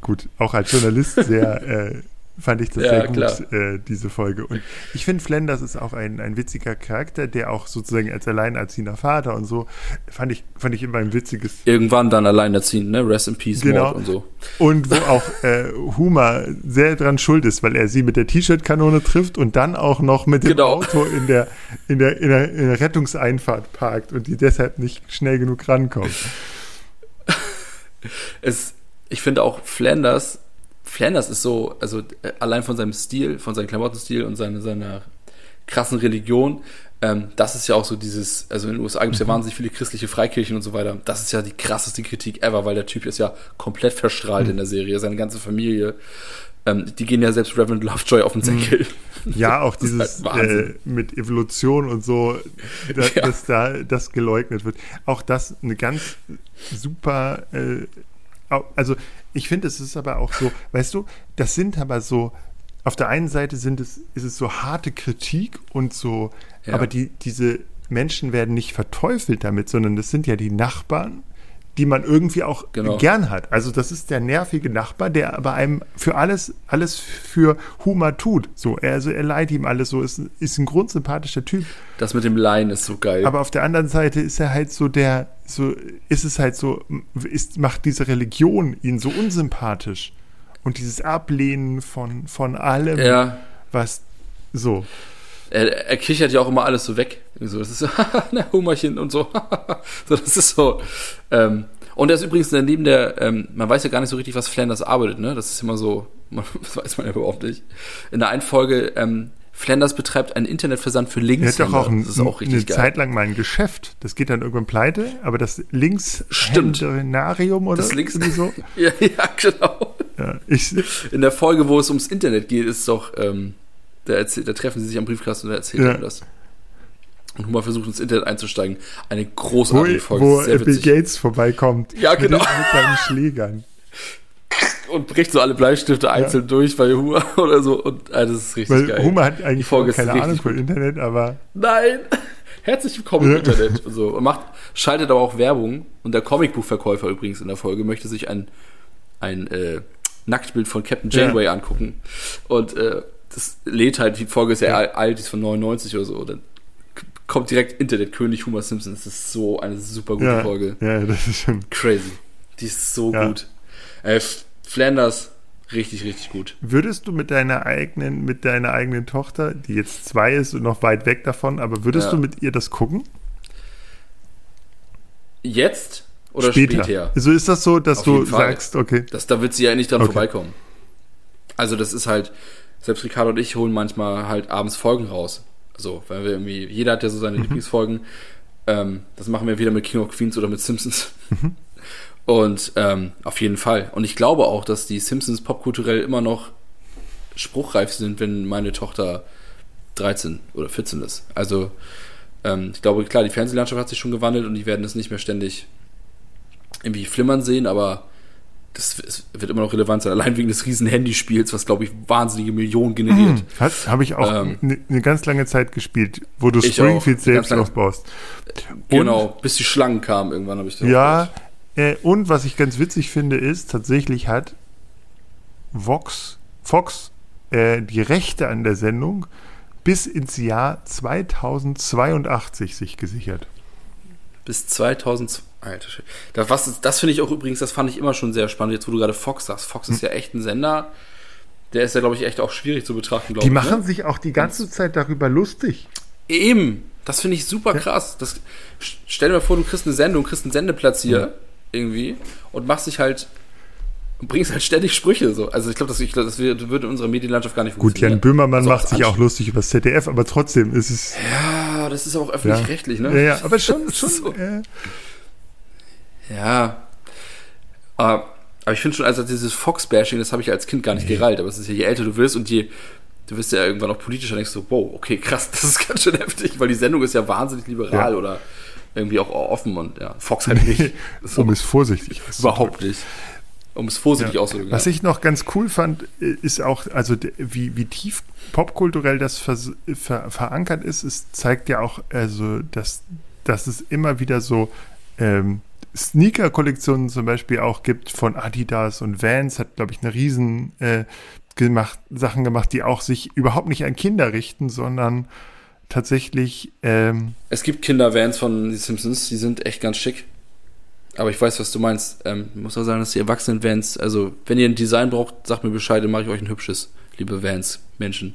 gut, auch als Journalist sehr, äh, fand ich das ja, sehr gut, äh, diese Folge. Und ich finde, Flanders ist auch ein, ein witziger Charakter, der auch sozusagen als alleinerziehender Vater und so, fand ich, fand ich immer ein witziges. Irgendwann dann alleinerziehend, ne? Rest in Peace, genau. Mord und so. Und wo auch äh, Huma sehr dran schuld ist, weil er sie mit der T-Shirt-Kanone trifft und dann auch noch mit dem genau. Auto in der, in, der, in, der, in der Rettungseinfahrt parkt und die deshalb nicht schnell genug rankommt. Es, ich finde auch Flanders Flanders ist so, also äh, allein von seinem Stil, von seinem Klamottenstil und seine, seiner krassen Religion, ähm, das ist ja auch so dieses, also in den USA gibt es ja mhm. wahnsinnig viele christliche Freikirchen und so weiter. Das ist ja die krasseste Kritik ever, weil der Typ ist ja komplett verstrahlt mhm. in der Serie, seine ganze Familie. Ähm, die gehen ja selbst Reverend Lovejoy auf den mhm. Senkel. Ja, auch dieses halt äh, mit Evolution und so, da, ja. dass da das geleugnet wird. Auch das eine ganz super, äh, also ich finde, es ist aber auch so, weißt du, das sind aber so, auf der einen Seite sind es, ist es so harte Kritik und so, ja. aber die, diese Menschen werden nicht verteufelt damit, sondern das sind ja die Nachbarn, die man irgendwie auch genau. gern hat. Also das ist der nervige Nachbar, der aber einem für alles, alles für Humor tut. So, er, also er leiht ihm alles so, ist, ist ein grundsympathischer Typ. Das mit dem Leihen ist so geil. Aber auf der anderen Seite ist er halt so der, so, ist es halt so, ist, macht diese Religion ihn so unsympathisch. Und dieses Ablehnen von, von allem, ja. was so er, er kichert ja auch immer alles so weg. So, das ist so, ne, Hummerchen und so. so. Das ist so. Ähm, und er ist übrigens neben der, ähm, man weiß ja gar nicht so richtig, was Flanders arbeitet, ne? Das ist immer so, man, das weiß man ja überhaupt nicht. In der einen Folge, ähm, Flanders betreibt einen Internetversand für Links. Er hat doch auch, ein, das ist auch richtig eine geil. Zeit lang mal ein Geschäft. Das geht dann irgendwann pleite, aber das Links-Händlerinarium oder das Links so. ja, ja, genau. Ja, ich, In der Folge, wo es ums Internet geht, ist doch, ähm, da, erzählt, da treffen sie sich am Briefkasten und er erzählt ja. ihm das. Und Hummer versucht ins Internet einzusteigen. Eine großartige wo, Folge. Wo Bill. Gates vorbeikommt. Ja, genau. Mit, mit seinen Schlägern. Und bricht so alle Bleistifte einzeln ja. durch bei Humor oder so. Und ah, das ist richtig Weil geil. Humor hat eigentlich keine Ahnung von Internet, aber. Nein! Herzlich willkommen im Internet. So, und macht, schaltet aber auch Werbung. Und der Comicbuchverkäufer übrigens in der Folge möchte sich ein, ein äh, Nacktbild von Captain Janeway ja. angucken. Und äh, das lädt halt, die Folge ist ja, ja. alt, die ist von 99 oder so. Dann kommt direkt Internetkönig Homer Simpson. Das ist so eine super gute ja, Folge. Ja, das ist schon crazy. Die ist so gut. Äh, Flanders, richtig, richtig gut. Würdest du mit deiner eigenen, mit deiner eigenen Tochter, die jetzt zwei ist und noch weit weg davon, aber würdest ja. du mit ihr das gucken? Jetzt oder später? später? Also ist das so, dass Auf du sagst, okay. Das, da wird sie ja nicht dran okay. vorbeikommen. Also das ist halt, selbst Ricardo und ich holen manchmal halt abends Folgen raus. So, weil wir irgendwie, jeder hat ja so seine mhm. Lieblingsfolgen. Ähm, das machen wir wieder mit King of Queens oder mit Simpsons. Mhm. Und ähm, auf jeden Fall. Und ich glaube auch, dass die Simpsons popkulturell immer noch spruchreif sind, wenn meine Tochter 13 oder 14 ist. Also ähm, ich glaube, klar, die Fernsehlandschaft hat sich schon gewandelt und die werden es nicht mehr ständig irgendwie flimmern sehen, aber das wird immer noch relevant sein, allein wegen des riesen Handyspiels, was glaube ich wahnsinnige Millionen generiert. Hm, Habe ich auch ähm, eine ne ganz lange Zeit gespielt, wo du Springfield selbst aufbaust. genau, bis die Schlangen kamen irgendwann habe ich das Ja, äh, und was ich ganz witzig finde ist, tatsächlich hat Vox, Fox äh, die Rechte an der Sendung bis ins Jahr 2082 sich gesichert. Bis 2082 Alter Schwede. Das, das finde ich auch übrigens, das fand ich immer schon sehr spannend, jetzt wo du gerade Fox sagst. Fox ist hm. ja echt ein Sender, der ist ja, glaube ich, echt auch schwierig zu betrachten, glaube ich. Die machen ne? sich auch die ganze Zeit darüber lustig. Eben, das finde ich super krass. Das, stell dir mal vor, du kriegst eine Sendung, kriegst einen Sendeplatz hier ja. Irgendwie und machst dich halt und bringst halt ständig Sprüche so. Also ich glaube, das, glaub, das würde in unserer Medienlandschaft gar nicht funktionieren. Gut, Jan Böhmermann also macht sich auch lustig über das ZDF, aber trotzdem ist es. Ja, das ist auch öffentlich-rechtlich, ne? Ja, ja, aber schon, schon. so. äh, ja. Aber, aber ich finde schon, also dieses Fox-Bashing, das habe ich als Kind gar nicht gereilt. Aber es ist ja, je älter du wirst und je, du wirst ja irgendwann auch politischer, denkst du, wow, okay, krass, das ist ganz schön heftig, weil die Sendung ist ja wahnsinnig liberal ja. oder irgendwie auch offen und ja, Fox halt nicht. So. um es vorsichtig Überhaupt nicht. Um es vorsichtig ja. auszudrücken. Was ich noch ganz cool fand, ist auch, also wie, wie tief popkulturell das ver, ver, verankert ist, es zeigt ja auch, also, dass, dass es immer wieder so ähm, Sneaker-Kollektionen zum Beispiel auch gibt von Adidas und Vans, hat, glaube ich, eine riesen äh, gemacht, Sachen gemacht, die auch sich überhaupt nicht an Kinder richten, sondern tatsächlich. Ähm, es gibt Kinder-Vans von The Simpsons, die sind echt ganz schick. Aber ich weiß, was du meinst. Ähm, ich muss auch sagen, dass die Erwachsenen-Vans, also wenn ihr ein Design braucht, sagt mir Bescheid, dann mache ich euch ein hübsches, liebe Vans-Menschen.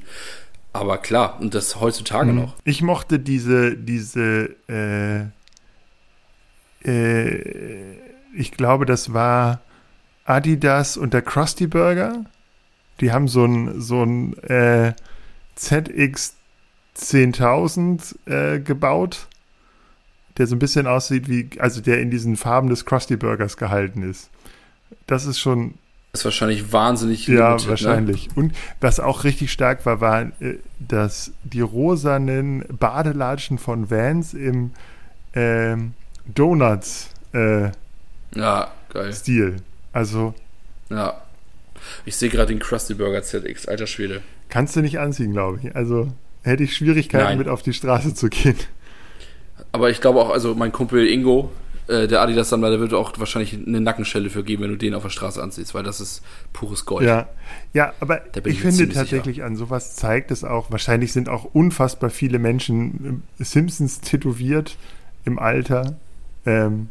Aber klar, und das heutzutage mhm. noch. Ich mochte diese, diese, äh, äh, ich glaube, das war Adidas und der Krusty Burger. Die haben so ein, so ein äh, ZX 10.000 äh, gebaut, der so ein bisschen aussieht wie, also der in diesen Farben des Krusty Burgers gehalten ist. Das ist schon. Das ist wahrscheinlich wahnsinnig Ja, limited, ne? wahrscheinlich. Ne? Und was auch richtig stark war, waren äh, dass die rosanen Badelatschen von Vans im äh, Donuts äh, ja, geil. Stil. Also. Ja. Ich sehe gerade den Krusty Burger ZX, alter Schwede. Kannst du nicht anziehen, glaube ich. Also hätte ich Schwierigkeiten Nein. mit auf die Straße zu gehen. Aber ich glaube auch, also mein Kumpel Ingo, äh, der Adidas-Sammler, der würde auch wahrscheinlich eine Nackenschelle für geben, wenn du den auf der Straße anziehst, weil das ist pures Gold. Ja, ja aber ich finde tatsächlich sicher. an sowas zeigt es auch, wahrscheinlich sind auch unfassbar viele Menschen äh, Simpsons tätowiert im Alter. Ähm,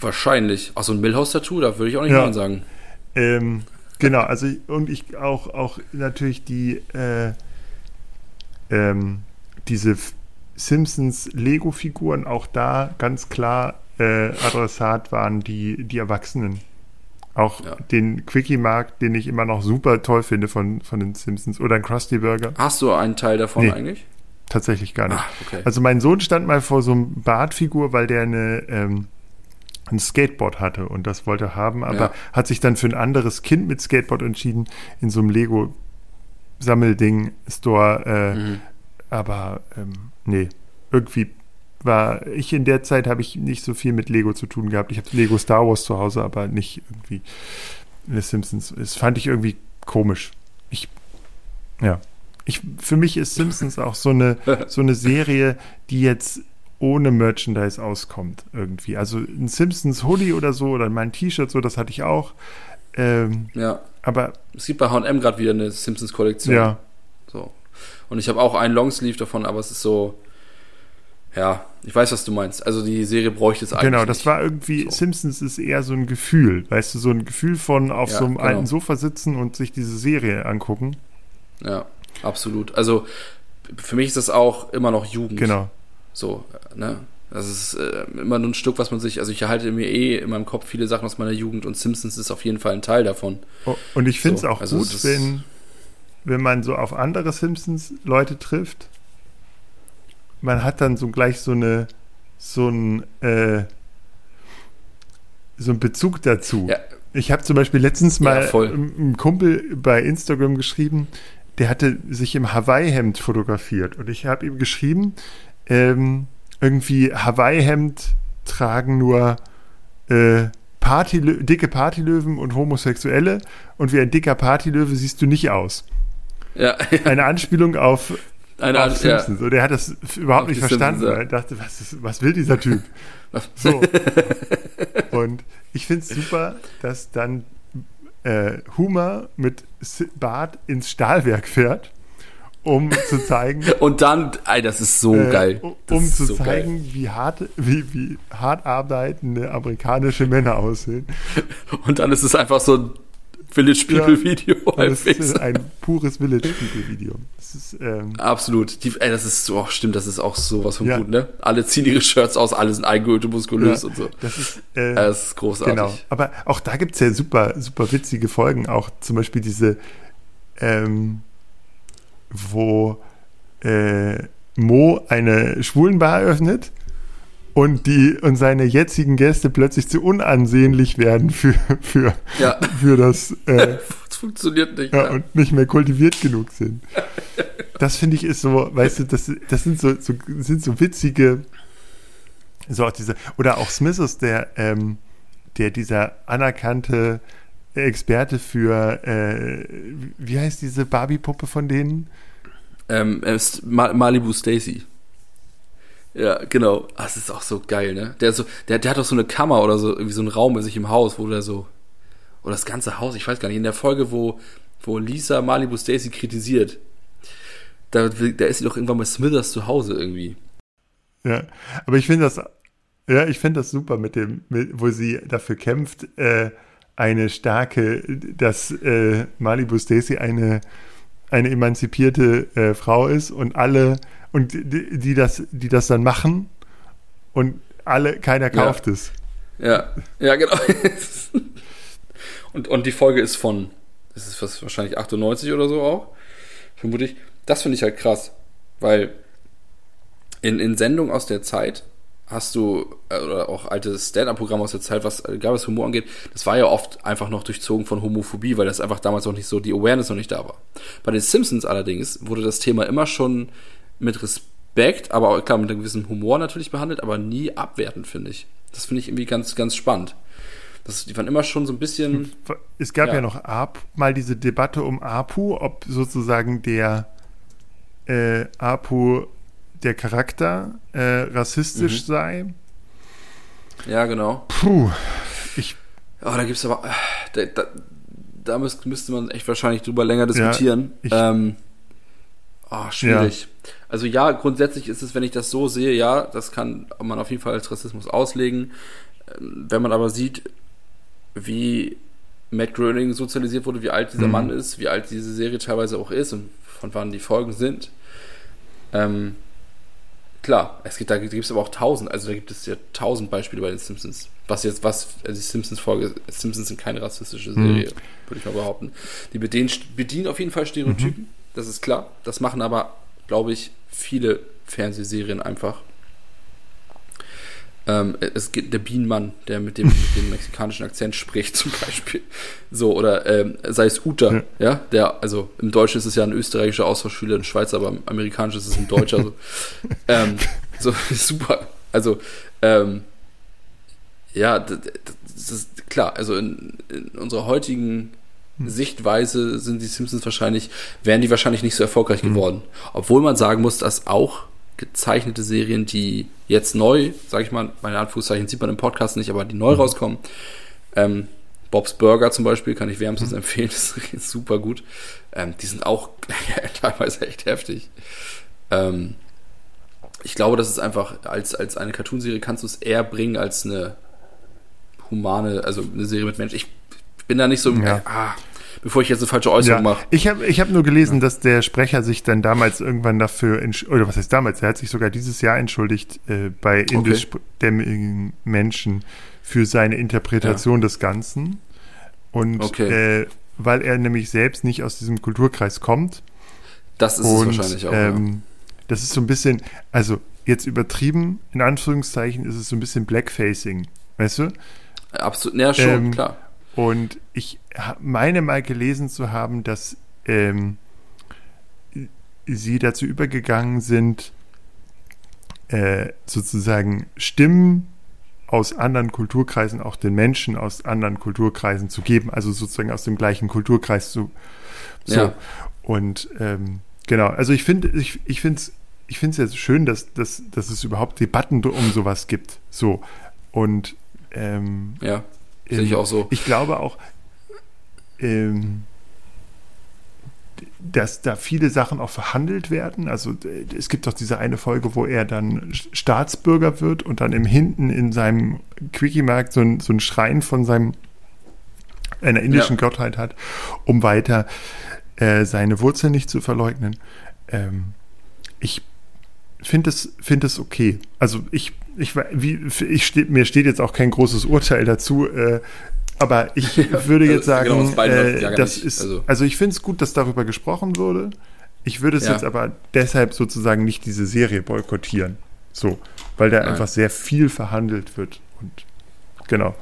wahrscheinlich. Ach, so ein Millhouse-Tattoo, da würde ich auch nicht ja. Nein sagen. Ähm, genau, also und ich auch, auch natürlich die äh, ähm, diese Simpsons Lego-Figuren auch da ganz klar äh, Adressat waren die, die Erwachsenen. Auch ja. den Quickie-Markt, den ich immer noch super toll finde von, von den Simpsons. Oder ein Krusty Burger. Hast du einen Teil davon nee, eigentlich? Tatsächlich gar nicht. Ach, okay. Also mein Sohn stand mal vor so einem Bartfigur, weil der eine ähm, ein Skateboard hatte und das wollte haben, aber ja. hat sich dann für ein anderes Kind mit Skateboard entschieden in so einem Lego Sammelding Store. Äh, mhm. Aber ähm, nee, irgendwie war ich in der Zeit habe ich nicht so viel mit Lego zu tun gehabt. Ich habe Lego Star Wars zu Hause, aber nicht irgendwie The Simpsons. Das fand ich irgendwie komisch. Ich ja, ich für mich ist Simpsons auch so eine so eine Serie, die jetzt ohne Merchandise auskommt irgendwie. Also ein Simpsons Hoodie oder so oder mein T-Shirt so, das hatte ich auch. Ähm, ja. Aber es gibt bei H&M gerade wieder eine Simpsons Kollektion. Ja. So. Und ich habe auch einen Longsleeve davon, aber es ist so ja, ich weiß, was du meinst. Also die Serie bräuchte es eigentlich. Genau, das nicht. war irgendwie, so. Simpsons ist eher so ein Gefühl, weißt du, so ein Gefühl von auf ja, so einem genau. alten Sofa sitzen und sich diese Serie angucken. Ja, absolut. Also für mich ist das auch immer noch Jugend. Genau. So, ne? Das ist äh, immer nur ein Stück, was man sich, also ich erhalte mir eh in meinem Kopf viele Sachen aus meiner Jugend und Simpsons ist auf jeden Fall ein Teil davon. Oh, und ich finde es so, auch also gut, wenn, wenn man so auf andere Simpsons-Leute trifft. Man hat dann so gleich so eine, so ein, äh, so einen Bezug dazu. Ja. Ich habe zum Beispiel letztens mal ja, einem Kumpel bei Instagram geschrieben, der hatte sich im Hawaii-Hemd fotografiert und ich habe ihm geschrieben, ähm, irgendwie Hawaii-Hemd tragen nur äh, Party, dicke Partylöwen und Homosexuelle und wie ein dicker Partylöwe siehst du nicht aus. Ja. Eine Anspielung auf, Eine auf Simpsons. Ja. Und er hat das überhaupt auf nicht verstanden, Simpsons, ja. weil er dachte, was, ist, was will dieser Typ? so. Und ich finde es super, dass dann äh, Humor mit Bart ins Stahlwerk fährt um zu zeigen. Und dann, ey, das ist so äh, geil. um zu so zeigen, geil. wie hart, wie, wie hart arbeitende amerikanische Männer aussehen. Und dann ist es einfach so ein Village People Video. Ja, das ist ein pures Village People Video. Das ist, ähm, Absolut. Die, ey, das ist so, oh, stimmt, das ist auch sowas von ja. gut, ne? Alle ziehen ihre Shirts aus, alle sind und muskulös ja, und so. Das ist, äh, das ist großartig. Genau. Aber auch da gibt es ja super, super witzige Folgen. Auch zum Beispiel diese, ähm, wo äh, Mo eine Schwulenbar eröffnet und die und seine jetzigen Gäste plötzlich zu unansehnlich werden für, für, ja. für das. Äh, das funktioniert nicht. Ja, ja, und nicht mehr kultiviert genug sind. Das finde ich ist so, weißt du, das, das sind so, so, sind so witzige, so auch diese, oder auch Smithers, der, ähm, der dieser anerkannte Experte für, äh, wie heißt diese Barbie-Puppe von denen? Ähm, Malibu Stacy. Ja, genau. Ah, das ist auch so geil, ne? Der, so, der, der hat doch so eine Kammer oder so, irgendwie so einen Raum bei sich im Haus, wo der so. Oder das ganze Haus, ich weiß gar nicht, in der Folge, wo, wo Lisa Malibu Stacy kritisiert, da, da ist sie doch irgendwann bei Smithers zu Hause irgendwie. Ja, aber ich finde das, ja, ich finde das super mit dem, mit, wo sie dafür kämpft, äh, eine starke, dass äh, Malibu Stacy eine, eine emanzipierte äh, Frau ist und alle, und die, die, das, die das dann machen und alle, keiner kauft ja. es. Ja, ja, genau. und, und die Folge ist von, das ist was, wahrscheinlich 98 oder so auch, vermutlich. Das finde ich halt krass, weil in, in Sendungen aus der Zeit hast du, äh, oder auch alte Stand-Up-Programme aus der Zeit, was äh, was Humor angeht, das war ja oft einfach noch durchzogen von Homophobie, weil das einfach damals noch nicht so, die Awareness noch nicht da war. Bei den Simpsons allerdings wurde das Thema immer schon mit Respekt, aber auch, klar mit einem gewissen Humor natürlich behandelt, aber nie abwertend, finde ich. Das finde ich irgendwie ganz, ganz spannend. Das, die waren immer schon so ein bisschen. Es gab ja, ja noch Ap, mal diese Debatte um Apu, ob sozusagen der äh, Apu der Charakter äh, rassistisch mhm. sei. Ja, genau. Puh. Ich. Oh, da gibt es aber. Da, da, da müsste, müsste man echt wahrscheinlich drüber länger diskutieren. Ja, ich, ähm, oh, schwierig. Ja. Also ja, grundsätzlich ist es, wenn ich das so sehe, ja, das kann man auf jeden Fall als Rassismus auslegen. Ähm, wenn man aber sieht, wie Matt Groening sozialisiert wurde, wie alt dieser mhm. Mann ist, wie alt diese Serie teilweise auch ist und von wann die Folgen sind, ähm, Klar, es gibt, da gibt es aber auch tausend, also da gibt es ja tausend Beispiele bei den Simpsons. Was jetzt, was, also die Simpsons-Folge, Simpsons sind keine rassistische Serie, mhm. würde ich mal behaupten. Die bedienen, bedienen auf jeden Fall Stereotypen, mhm. das ist klar. Das machen aber, glaube ich, viele Fernsehserien einfach. Ähm, es gibt der Bienenmann, der mit dem, mit dem mexikanischen Akzent spricht, zum Beispiel. So, oder ähm, sei es Uta, ja. ja. der, also im Deutschen ist es ja ein österreichischer Austauschschüler, ein Schweizer, aber im Amerikanischen ist es ein Deutscher. so, ähm, so super. Also, ähm, ja, das, das ist klar, also in, in unserer heutigen hm. Sichtweise sind die Simpsons wahrscheinlich, wären die wahrscheinlich nicht so erfolgreich hm. geworden. Obwohl man sagen muss, dass auch gezeichnete Serien, die jetzt neu, sage ich mal, meine Anführungszeichen sieht man im Podcast nicht, aber die neu mhm. rauskommen. Ähm, Bob's Burger zum Beispiel kann ich wärmstens mhm. empfehlen, das ist super gut. Ähm, die sind auch teilweise echt heftig. Ähm, ich glaube, das ist einfach, als, als eine Cartoonserie kannst du es eher bringen als eine humane, also eine Serie mit Menschen. Ich bin da nicht so, ja. ah, bevor ich jetzt eine falsche Äußerung ja. mache. Ich habe ich hab nur gelesen, ja. dass der Sprecher sich dann damals irgendwann dafür, oder was heißt damals, er hat sich sogar dieses Jahr entschuldigt äh, bei indischstämmigen Menschen für seine Interpretation ja. des Ganzen. Und okay. äh, weil er nämlich selbst nicht aus diesem Kulturkreis kommt. Das ist und, es wahrscheinlich auch. Ähm, das ist so ein bisschen, also jetzt übertrieben, in Anführungszeichen, ist es so ein bisschen Blackfacing, weißt du? Absolut, ja, schon, ähm, klar. Und ich meine mal gelesen zu haben, dass ähm, sie dazu übergegangen sind, äh, sozusagen Stimmen aus anderen Kulturkreisen auch den Menschen aus anderen Kulturkreisen zu geben, also sozusagen aus dem gleichen Kulturkreis zu. So. Ja. Und ähm, genau, also ich finde, ich, ich finde es ich finde es ja schön, dass, dass, dass es überhaupt Debatten um sowas gibt. So. Und ähm, ja. Sehe ich auch so. Ich glaube auch, ähm, dass da viele Sachen auch verhandelt werden. Also es gibt doch diese eine Folge, wo er dann Staatsbürger wird und dann im Hinten in seinem Quickie-Markt so, ein, so ein Schrein von seinem einer indischen ja. Gottheit hat, um weiter äh, seine Wurzeln nicht zu verleugnen. Ähm, ich finde es, find es okay. Also ich, ich, wie, ich steht, mir steht jetzt auch kein großes Urteil dazu, äh, aber ich würde jetzt also, sagen, genau, äh, das ist, also, also ich finde es gut, dass darüber gesprochen wurde. Ich würde es ja. jetzt aber deshalb sozusagen nicht diese Serie boykottieren. So, weil da Nein. einfach sehr viel verhandelt wird. Und genau.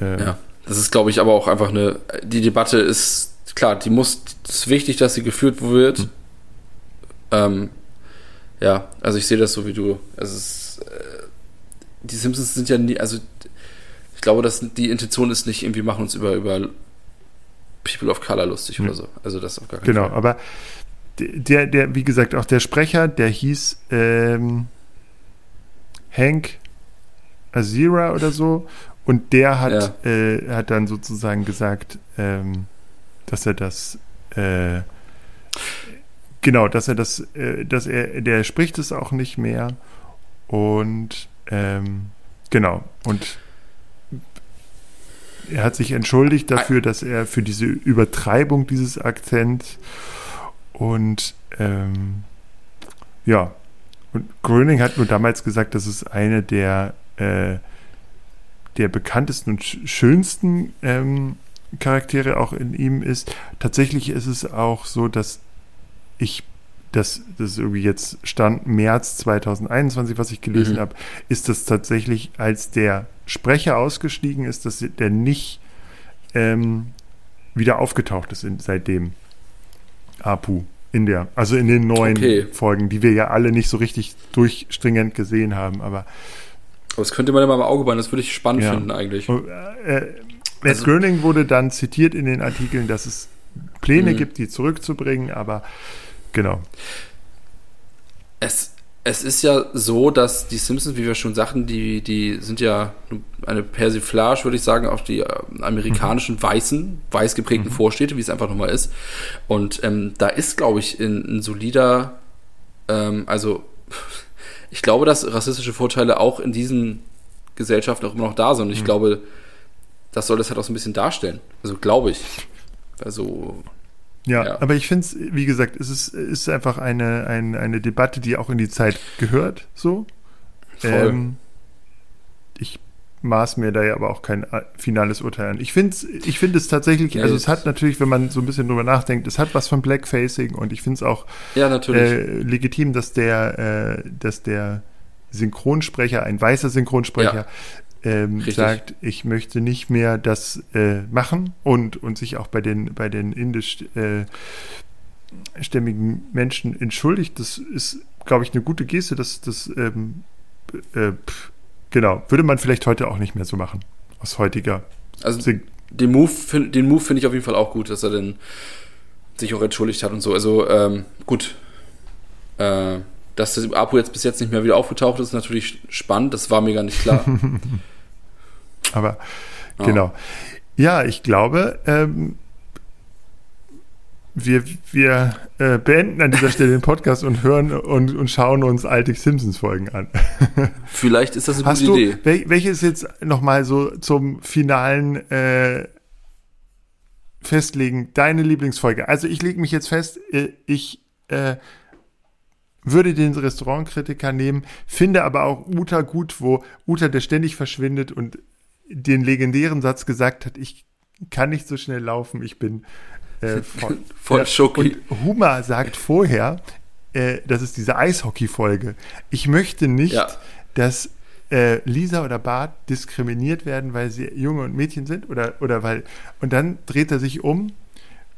Äh, ja, das ist, glaube ich, aber auch einfach eine. Die Debatte ist klar, die muss. Es ist wichtig, dass sie geführt wird. Hm. Ähm, ja, also ich sehe das so wie du. Es ist, äh, die Simpsons sind ja nie, also ich glaube, dass die Intention ist nicht, irgendwie machen uns über, über People of Color lustig mhm. oder so. Also das auf gar keinen genau, Fall. Genau, aber der, der, wie gesagt, auch der Sprecher, der hieß, ähm, Hank Azira oder so. Und der hat, ja. äh, hat dann sozusagen gesagt, ähm, dass er das, äh, genau, dass er das, äh, dass er, der spricht es auch nicht mehr. Und ähm, genau, und er hat sich entschuldigt dafür, dass er für diese Übertreibung dieses Akzents und ähm, ja, und Gröning hat nur damals gesagt, dass es eine der, äh, der bekanntesten und schönsten ähm, Charaktere auch in ihm ist. Tatsächlich ist es auch so, dass ich das, das ist irgendwie jetzt Stand März 2021, was ich gelesen mhm. habe, ist das tatsächlich, als der Sprecher ausgestiegen ist, dass der nicht ähm, wieder aufgetaucht ist in, seitdem. Apu in der, also in den neuen okay. Folgen, die wir ja alle nicht so richtig durchstringent gesehen haben, aber. Aber das könnte man ja mal im Auge behalten, das würde ich spannend ja. finden eigentlich. Und, äh, Matt also, Groening wurde dann zitiert in den Artikeln, dass es Pläne mhm. gibt, die zurückzubringen, aber genau. Es, es ist ja so, dass die Simpsons, wie wir schon sagten, die, die sind ja eine Persiflage, würde ich sagen, auf die äh, amerikanischen mhm. weißen, weiß geprägten mhm. Vorstädte, wie es einfach nochmal ist. Und ähm, da ist, glaube ich, ein, ein solider, ähm, also ich glaube, dass rassistische Vorteile auch in diesen Gesellschaften auch immer noch da sind. Und ich mhm. glaube, das soll das halt auch so ein bisschen darstellen. Also glaube ich. Also ja, ja, aber ich finde es, wie gesagt, es ist, ist einfach eine, eine, eine Debatte, die auch in die Zeit gehört, so. Ähm, ich maß mir da ja aber auch kein äh, finales Urteil an. Ich finde ich find es tatsächlich, ja, also es hat natürlich, wenn man so ein bisschen drüber nachdenkt, es hat was von Blackfacing und ich finde es auch ja, äh, legitim, dass der, äh, dass der Synchronsprecher, ein weißer Synchronsprecher, ähm, sagt, ich möchte nicht mehr das äh, machen und, und sich auch bei den, bei den indischstämmigen äh, Menschen entschuldigt. Das ist, glaube ich, eine gute Geste. Das, das ähm, äh, genau, würde man vielleicht heute auch nicht mehr so machen, aus heutiger Also Sing den Move, den Move finde ich auf jeden Fall auch gut, dass er dann sich auch entschuldigt hat und so. Also ähm, gut. Äh, dass das Apo jetzt bis jetzt nicht mehr wieder aufgetaucht ist, ist natürlich spannend. Das war mir gar nicht klar. Aber oh. genau. Ja, ich glaube, ähm, wir, wir äh, beenden an dieser Stelle den Podcast und hören und, und schauen uns alte Simpsons-Folgen an. Vielleicht ist das eine Hast gute du, Idee. welches jetzt nochmal so zum finalen äh, Festlegen, deine Lieblingsfolge? Also ich lege mich jetzt fest, äh, ich äh, würde den Restaurantkritiker nehmen, finde aber auch Uta gut, wo Uta, der ständig verschwindet und den legendären Satz gesagt hat, ich kann nicht so schnell laufen, ich bin äh, voll, voll ja, Und Huma sagt vorher, äh, das ist diese Eishockey-Folge, ich möchte nicht, ja. dass äh, Lisa oder Bart diskriminiert werden, weil sie Junge und Mädchen sind oder, oder weil, und dann dreht er sich um,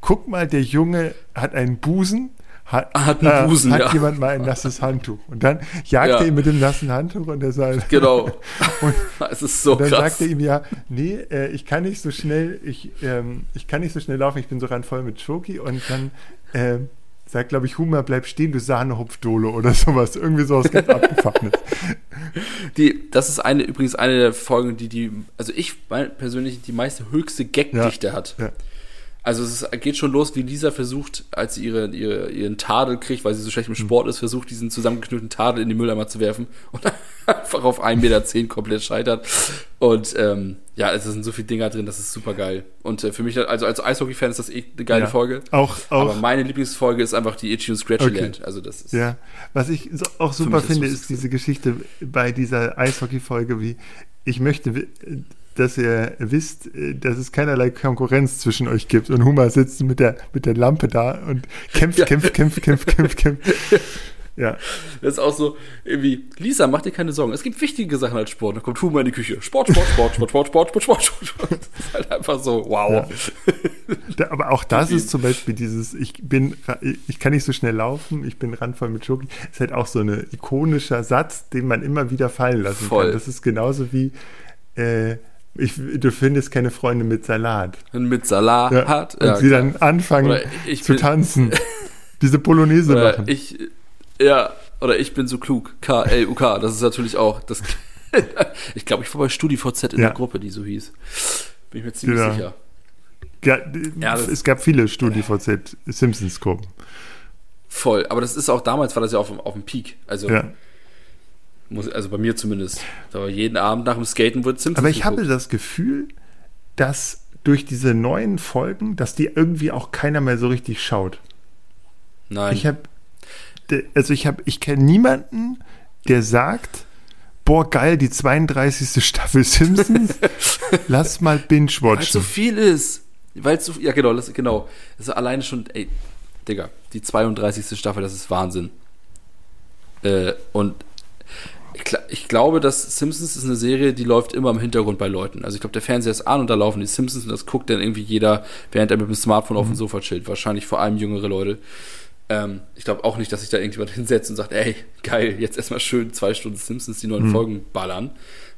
guck mal, der Junge hat einen Busen, hat, hat, einen Busen, äh, hat ja. jemand mal ein nasses Handtuch. Und dann jagt ja. er ihn mit dem nassen Handtuch und er sagt. Genau. und, es ist so und dann krass. sagt er ihm ja, nee, äh, ich kann nicht so schnell, ich, ähm, ich kann nicht so schnell laufen, ich bin so randvoll mit Schoki und dann äh, sagt, glaube ich, Humor, bleib stehen, du Sahnehupfdole oder sowas. Irgendwie sowas ganz abgefahrenes. Die, das ist eine, übrigens eine der Folgen, die die, also ich persönlich die meiste höchste Gagdichte ja. hat. Ja. Also es geht schon los, wie Lisa versucht, als sie ihre, ihre, ihren Tadel kriegt, weil sie so schlecht im Sport ist, versucht, diesen zusammengeknüllten Tadel in die Mülleimer zu werfen und einfach auf 1,10 Meter komplett scheitert. Und ähm, ja, es sind so viele Dinger drin, das ist super geil. Und äh, für mich, also als Eishockey-Fan ist das eh eine geile ja, Folge. Auch, auch. Aber meine Lieblingsfolge ist einfach die Itchy und Scratchy okay. Land. Also das ist. Ja, was ich auch super finde, ist diese Geschichte bei dieser Eishockey-Folge, wie ich möchte dass ihr wisst, äh, dass es keinerlei Konkurrenz zwischen euch gibt. Und Huma sitzt mit der, mit der Lampe da und kämpft, ja. kämpft, kämpft, kämpft, kämpft, kämpft. Ja. Das ist auch so, irgendwie, Lisa, mach dir keine Sorgen. Es gibt wichtige Sachen als Sport. Da kommt Huma in die Küche. Sport, Sport, Sport, Sport, Sport, Sport, Sport, Sport, Sport. Das ist halt einfach so, wow. Ja. aber auch das ist zum Beispiel dieses, ich bin, ich kann nicht so schnell laufen, ich bin randvoll mit Schoki. Ist halt auch so ein ikonischer Satz, den man immer wieder fallen lassen Voll. kann. Das ist genauso wie, äh, ich, du findest keine Freunde mit Salat. Mit Salat ja. hat. Und ja, sie klar. dann anfangen zu tanzen. Diese Polonaise machen. Ich, ja, Oder ich bin so klug. K-L-U-K. Das ist natürlich auch. Das, ich glaube, ich war bei StudiVZ in ja. der Gruppe, die so hieß. Bin ich mir ziemlich genau. sicher. Ja, ja es gab viele StudiVZ Simpsons-Gruppen. Voll. Aber das ist auch damals war das ja auf, auf dem Peak. Also. Ja. Also bei mir zumindest. Aber jeden Abend nach dem Skaten wird Simpsons. Aber ich geguckt. habe das Gefühl, dass durch diese neuen Folgen, dass die irgendwie auch keiner mehr so richtig schaut. Nein. Ich habe, also ich habe, ich kenne niemanden, der sagt, boah, geil, die 32. Staffel Simpsons, lass mal binge-watchen. Weil so viel ist. Weil so, ja genau, das, genau. Also alleine schon, ey, Digga, die 32. Staffel, das ist Wahnsinn. Äh, und ich, ich, glaube, dass Simpsons ist eine Serie, die läuft immer im Hintergrund bei Leuten. Also ich glaube, der Fernseher ist an und da laufen die Simpsons und das guckt dann irgendwie jeder, während er mit dem Smartphone mhm. auf dem mhm. Sofa chillt. Wahrscheinlich vor allem jüngere Leute. Ähm, ich glaube auch nicht, dass sich da irgendjemand hinsetzt und sagt, ey, geil, jetzt erstmal schön zwei Stunden Simpsons die neuen mhm. Folgen ballern,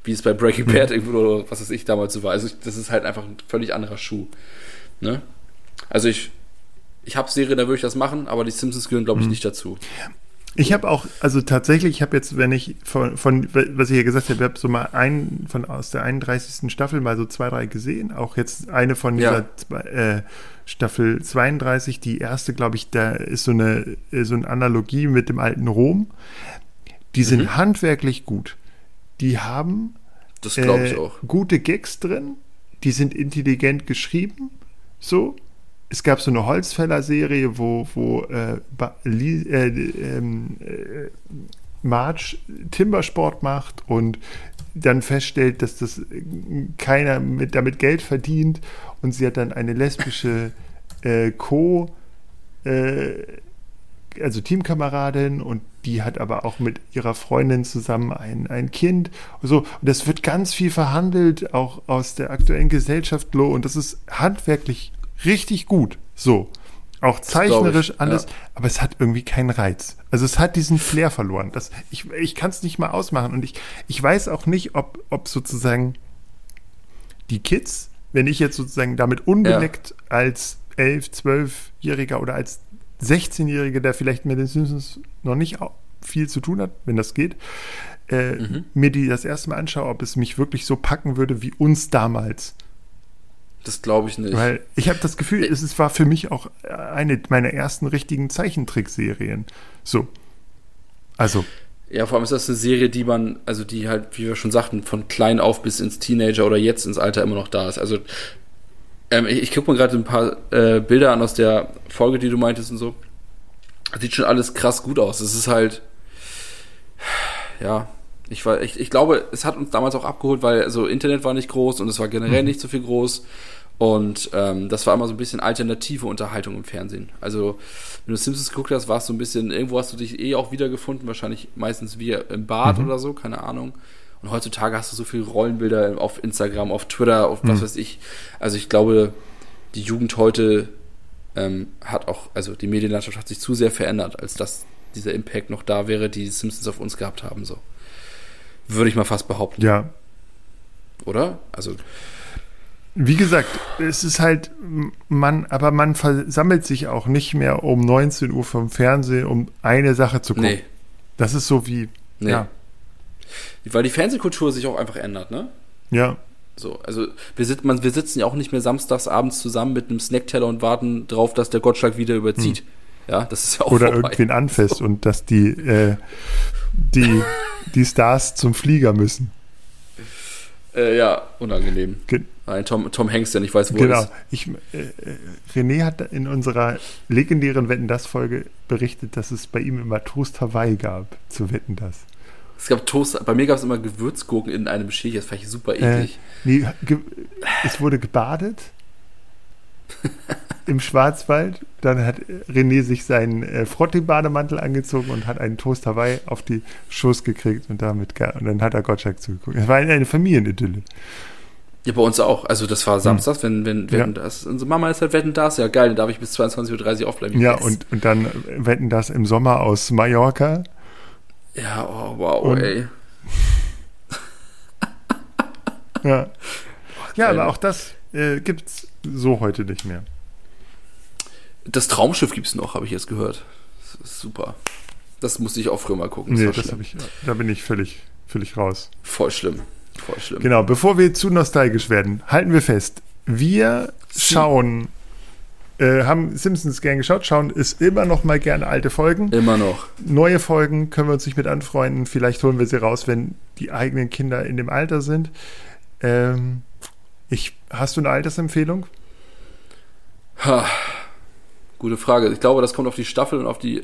wie es bei Breaking Bad mhm. irgendwo oder was weiß ich damals so war. Also ich, das ist halt einfach ein völlig anderer Schuh. Ne? Also ich, ich habe Serie, da würde ich das machen, aber die Simpsons gehören, glaube ich, mhm. nicht dazu. Ich habe auch, also tatsächlich, ich habe jetzt, wenn ich von, von, was ich ja gesagt habe, ich habe so mal einen von aus der 31. Staffel mal so zwei, drei gesehen. Auch jetzt eine von dieser ja. äh, Staffel 32, die erste, glaube ich, da ist so eine, so eine Analogie mit dem alten Rom. Die sind mhm. handwerklich gut. Die haben das äh, ich auch. gute Gags drin, die sind intelligent geschrieben, so es gab so eine Holzfäller-Serie, wo, wo äh, äh, ähm, äh, Marge Timbersport macht und dann feststellt, dass das keiner mit, damit Geld verdient und sie hat dann eine lesbische äh, Co- äh, also Teamkameradin und die hat aber auch mit ihrer Freundin zusammen ein, ein Kind. Und so. Und das wird ganz viel verhandelt, auch aus der aktuellen Gesellschaft, und das ist handwerklich richtig gut. So. Auch zeichnerisch ich, alles, ja. aber es hat irgendwie keinen Reiz. Also es hat diesen Flair verloren. Das, ich ich kann es nicht mal ausmachen. Und ich, ich weiß auch nicht, ob, ob sozusagen die Kids, wenn ich jetzt sozusagen damit unbeleckt ja. als 11, 12-Jähriger oder als 16-Jähriger, der vielleicht mit den Simpsons noch nicht viel zu tun hat, wenn das geht, äh, mhm. mir die das erste Mal anschaue, ob es mich wirklich so packen würde wie uns damals. Das glaube ich nicht. Weil ich habe das Gefühl, es war für mich auch eine meiner ersten richtigen Zeichentrickserien. So. Also. Ja, vor allem ist das eine Serie, die man, also die halt, wie wir schon sagten, von klein auf bis ins Teenager oder jetzt ins Alter immer noch da ist. Also ähm, ich, ich gucke mir gerade ein paar äh, Bilder an aus der Folge, die du meintest und so. sieht schon alles krass gut aus. Es ist halt, ja, ich, war, ich, ich glaube, es hat uns damals auch abgeholt, weil also Internet war nicht groß und es war generell mhm. nicht so viel groß. Und ähm, das war immer so ein bisschen alternative Unterhaltung im Fernsehen. Also, wenn du Simpsons geguckt hast, war es so ein bisschen, irgendwo hast du dich eh auch wiedergefunden, wahrscheinlich meistens wie im Bad mhm. oder so, keine Ahnung. Und heutzutage hast du so viele Rollenbilder auf Instagram, auf Twitter, auf was mhm. weiß ich. Also ich glaube, die Jugend heute ähm, hat auch, also die Medienlandschaft hat sich zu sehr verändert, als dass dieser Impact noch da wäre, die Simpsons auf uns gehabt haben. So. Würde ich mal fast behaupten. Ja. Oder? Also. Wie gesagt, es ist halt, man, aber man versammelt sich auch nicht mehr um 19 Uhr vom Fernsehen, um eine Sache zu gucken. Nee. Das ist so wie, nee. ja. Weil die Fernsehkultur sich auch einfach ändert, ne? Ja. So, also wir, sit man, wir sitzen ja auch nicht mehr samstags abends zusammen mit einem Snackteller und warten drauf, dass der Gottschalk wieder überzieht. Hm. Ja, das ist ja auch Oder vorbei. irgendwen anfasst so. und dass die, äh, die die Stars zum Flieger müssen. Äh, ja, unangenehm. Ge Ein Tom, Tom Hanks, der nicht weiß, wo genau. er ist. Ich, äh, René hat in unserer legendären Wetten das Folge berichtet, dass es bei ihm immer Toast Hawaii gab zu Wetten das. Es gab Toast, bei mir gab es immer Gewürzgurken in einem Schälchen, das fand ich super eklig. Äh, nee, es wurde gebadet im Schwarzwald. Dann hat René sich seinen äh, Frotti-Bademantel angezogen und hat einen Toast Hawaii auf die Schoß gekriegt und damit und dann hat er Gottschalk zugeguckt. Es war eine, eine Familienidylle. Ja, bei uns auch. Also das war samstags, hm. wenn, wenn Wetten ja. das. Unsere Mama ist halt Wetten das, ja geil, dann darf ich bis 22.30 Uhr aufbleiben. Ja, yes. und, und dann Wetten das im Sommer aus Mallorca. Ja, oh, wow, und, ey. ja. Ja, aber auch das äh, gibt's so heute nicht mehr. Das Traumschiff gibt es noch, habe ich jetzt gehört. Das super. Das musste ich auch früher mal gucken. Das nee, das ich, da bin ich völlig, völlig raus. Voll schlimm. Voll schlimm. Genau, bevor wir zu nostalgisch werden, halten wir fest. Wir schauen, äh, haben Simpsons gern geschaut, schauen ist immer noch mal gerne alte Folgen. Immer noch. Neue Folgen können wir uns nicht mit anfreunden. Vielleicht holen wir sie raus, wenn die eigenen Kinder in dem Alter sind. Ähm, ich, hast du eine Altersempfehlung? Ha, gute Frage. Ich glaube, das kommt auf die Staffel und auf die.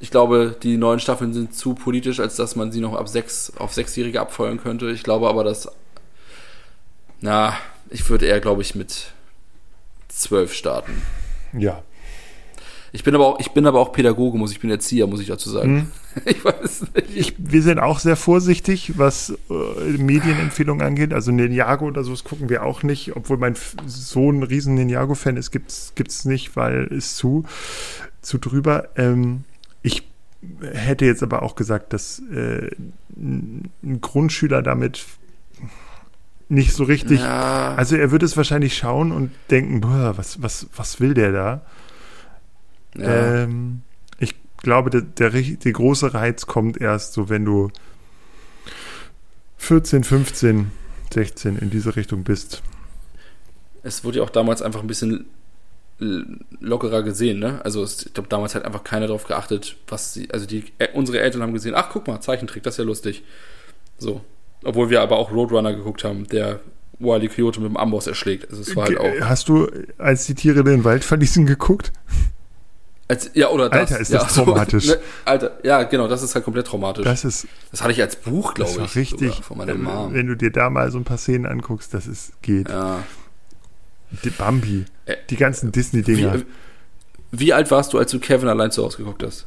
Ich glaube, die neuen Staffeln sind zu politisch, als dass man sie noch ab sechs auf Sechsjährige abfeuern könnte. Ich glaube aber, dass. Na, ich würde eher, glaube ich, mit zwölf starten. Ja. Ich bin aber auch, ich bin aber auch Pädagoge, muss ich bin Erzieher, muss ich dazu sagen. Hm. Ich weiß nicht. Ich, wir sind auch sehr vorsichtig, was äh, Medienempfehlungen angeht. Also Ninjago oder sowas gucken wir auch nicht, obwohl mein Sohn ein riesen Ninjago-Fan ist, gibt es nicht, weil ist zu, zu drüber. Ähm, ich hätte jetzt aber auch gesagt, dass äh, ein Grundschüler damit nicht so richtig. Ja. Also er wird es wahrscheinlich schauen und denken, boah, was, was, was will der da? Ja. Ähm, ich glaube, der, der, der große Reiz kommt erst so, wenn du 14, 15, 16 in diese Richtung bist. Es wurde ja auch damals einfach ein bisschen lockerer gesehen, ne? Also ich glaube, damals hat einfach keiner darauf geachtet, was sie, also die, äh, unsere Eltern haben gesehen, ach guck mal, Zeichentrick, das ist ja lustig. So. Obwohl wir aber auch Roadrunner geguckt haben, der Wily Coyote mit dem Amboss erschlägt. Also es war halt auch. Hast du, als die Tiere den Wald verließen, geguckt? Als, ja, oder das. Alter, ist das ja, traumatisch. So, ne, Alter, ja, genau, das ist halt komplett traumatisch. Das ist. Das hatte ich als Buch, glaube ich. Richtig. Von meiner Mom. Wenn du dir da mal so ein paar Szenen anguckst, das ist, geht. Ja. Die Bambi. Äh, die ganzen Disney-Dinger. Wie, wie, alt warst du, als du Kevin allein zu Hause geguckt hast?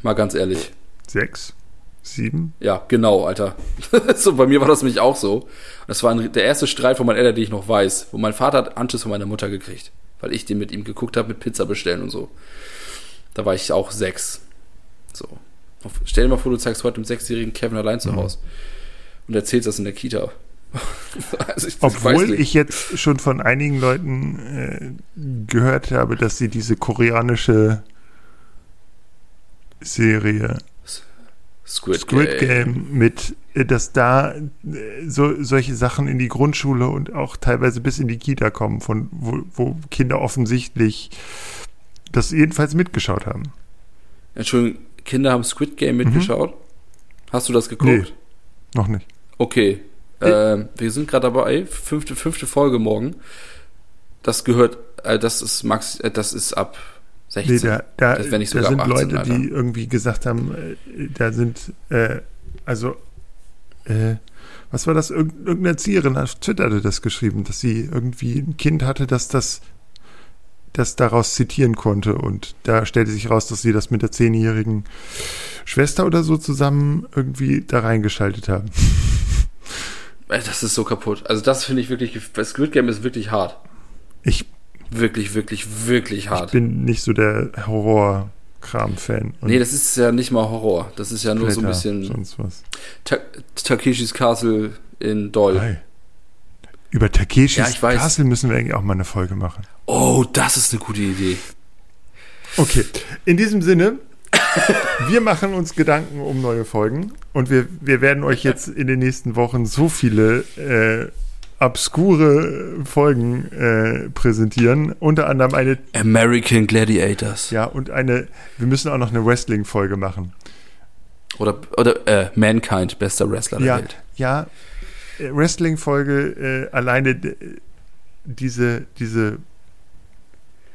Mal ganz ehrlich. Sechs? Sieben? Ja, genau, Alter. so, bei mir war das nämlich auch so. Das war ein, der erste Streit von meinen Eltern, den ich noch weiß, wo mein Vater hat Anschiss von meiner Mutter gekriegt weil ich den mit ihm geguckt habe mit Pizza bestellen und so. Da war ich auch sechs. So. Stell dir mal vor, du zeigst heute einem sechsjährigen Kevin allein zu mhm. Hause und erzählst das in der Kita. also ich, Obwohl ich jetzt schon von einigen Leuten äh, gehört habe, dass sie diese koreanische Serie Squid, Squid Game. Game. mit, äh, dass da äh, so, solche Sachen in die Grundschule und auch teilweise bis in die Kita kommen, von wo, wo Kinder offensichtlich das jedenfalls mitgeschaut haben. Entschuldigung, Kinder haben Squid Game mitgeschaut? Mhm. Hast du das geguckt? Nee, noch nicht. Okay. Äh, wir sind gerade dabei, fünfte, fünfte Folge morgen. Das gehört, äh, das ist Max, äh, das ist ab 16. Nee, da, da, das da sind 18, Leute, Alter. die irgendwie gesagt haben, äh, da sind, äh, also, äh, was war das? Irgendeine Erzieherin auf Twitter hatte das geschrieben, dass sie irgendwie ein Kind hatte, das das, das daraus zitieren konnte. Und da stellte sich raus, dass sie das mit der zehnjährigen Schwester oder so zusammen irgendwie da reingeschaltet haben. Das ist so kaputt. Also das finde ich wirklich, Squid Game ist wirklich hart. Ich wirklich, wirklich, wirklich hart. Ich bin nicht so der Horror-Kram-Fan. Nee, das ist ja nicht mal Horror. Das ist ja nur so ein bisschen. Sonst was. Ta Takeshis Castle in Doll. Hi. Über Takeshis ja, Castle müssen wir eigentlich auch mal eine Folge machen. Oh, das ist eine gute Idee. Okay, in diesem Sinne, wir machen uns Gedanken um neue Folgen und wir, wir werden euch jetzt in den nächsten Wochen so viele äh, obskure Folgen äh, präsentieren. Unter anderem eine American Gladiators. Ja, und eine, wir müssen auch noch eine Wrestling-Folge machen. Oder, oder äh, Mankind, bester Wrestler ja, der Welt. Ja, äh, Wrestling-Folge, äh, alleine diese, diese,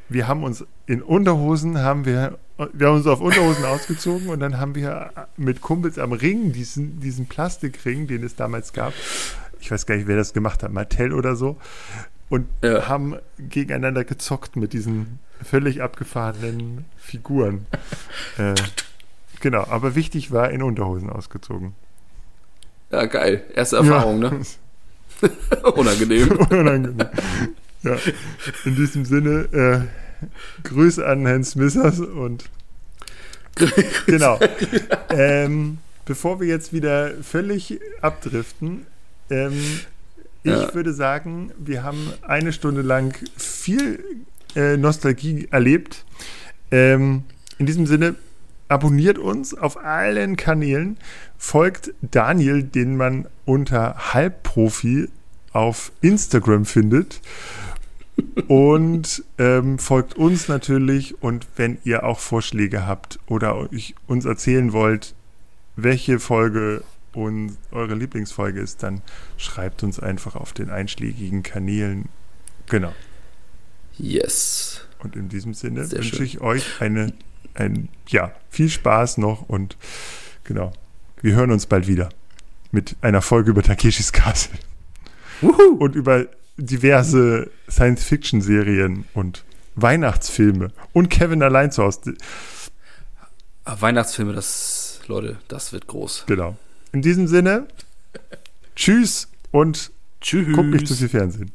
wir haben uns in Unterhosen, haben wir, wir haben uns auf Unterhosen ausgezogen und dann haben wir mit Kumpels am Ring, diesen, diesen Plastikring, den es damals gab, ich weiß gar nicht, wer das gemacht hat, Mattel oder so, und ja. haben gegeneinander gezockt mit diesen völlig abgefahrenen Figuren. äh, genau, aber wichtig war in Unterhosen ausgezogen. Ja, geil. Erste Erfahrung, ja. ne? Unangenehm. Unangenehm. Ja, in diesem Sinne, äh, Grüße an Herrn Smithers und genau. Ähm, bevor wir jetzt wieder völlig abdriften, ähm, ich ja. würde sagen, wir haben eine Stunde lang viel äh, Nostalgie erlebt. Ähm, in diesem Sinne, abonniert uns auf allen Kanälen, folgt Daniel, den man unter Halbprofi auf Instagram findet. und ähm, folgt uns natürlich und wenn ihr auch Vorschläge habt oder euch uns erzählen wollt, welche Folge und eure Lieblingsfolge ist, dann schreibt uns einfach auf den einschlägigen Kanälen. Genau. Yes. Und in diesem Sinne Sehr wünsche schön. ich euch eine, ein, ja, viel Spaß noch und genau. Wir hören uns bald wieder mit einer Folge über Takeshis Castle. Wuhu. Und über diverse Science-Fiction-Serien und Weihnachtsfilme und Kevin allein zu Hause. Ah, Weihnachtsfilme, das, Leute, das wird groß. Genau. In diesem Sinne, tschüss und tschüss. guckt nicht zu viel Fernsehen.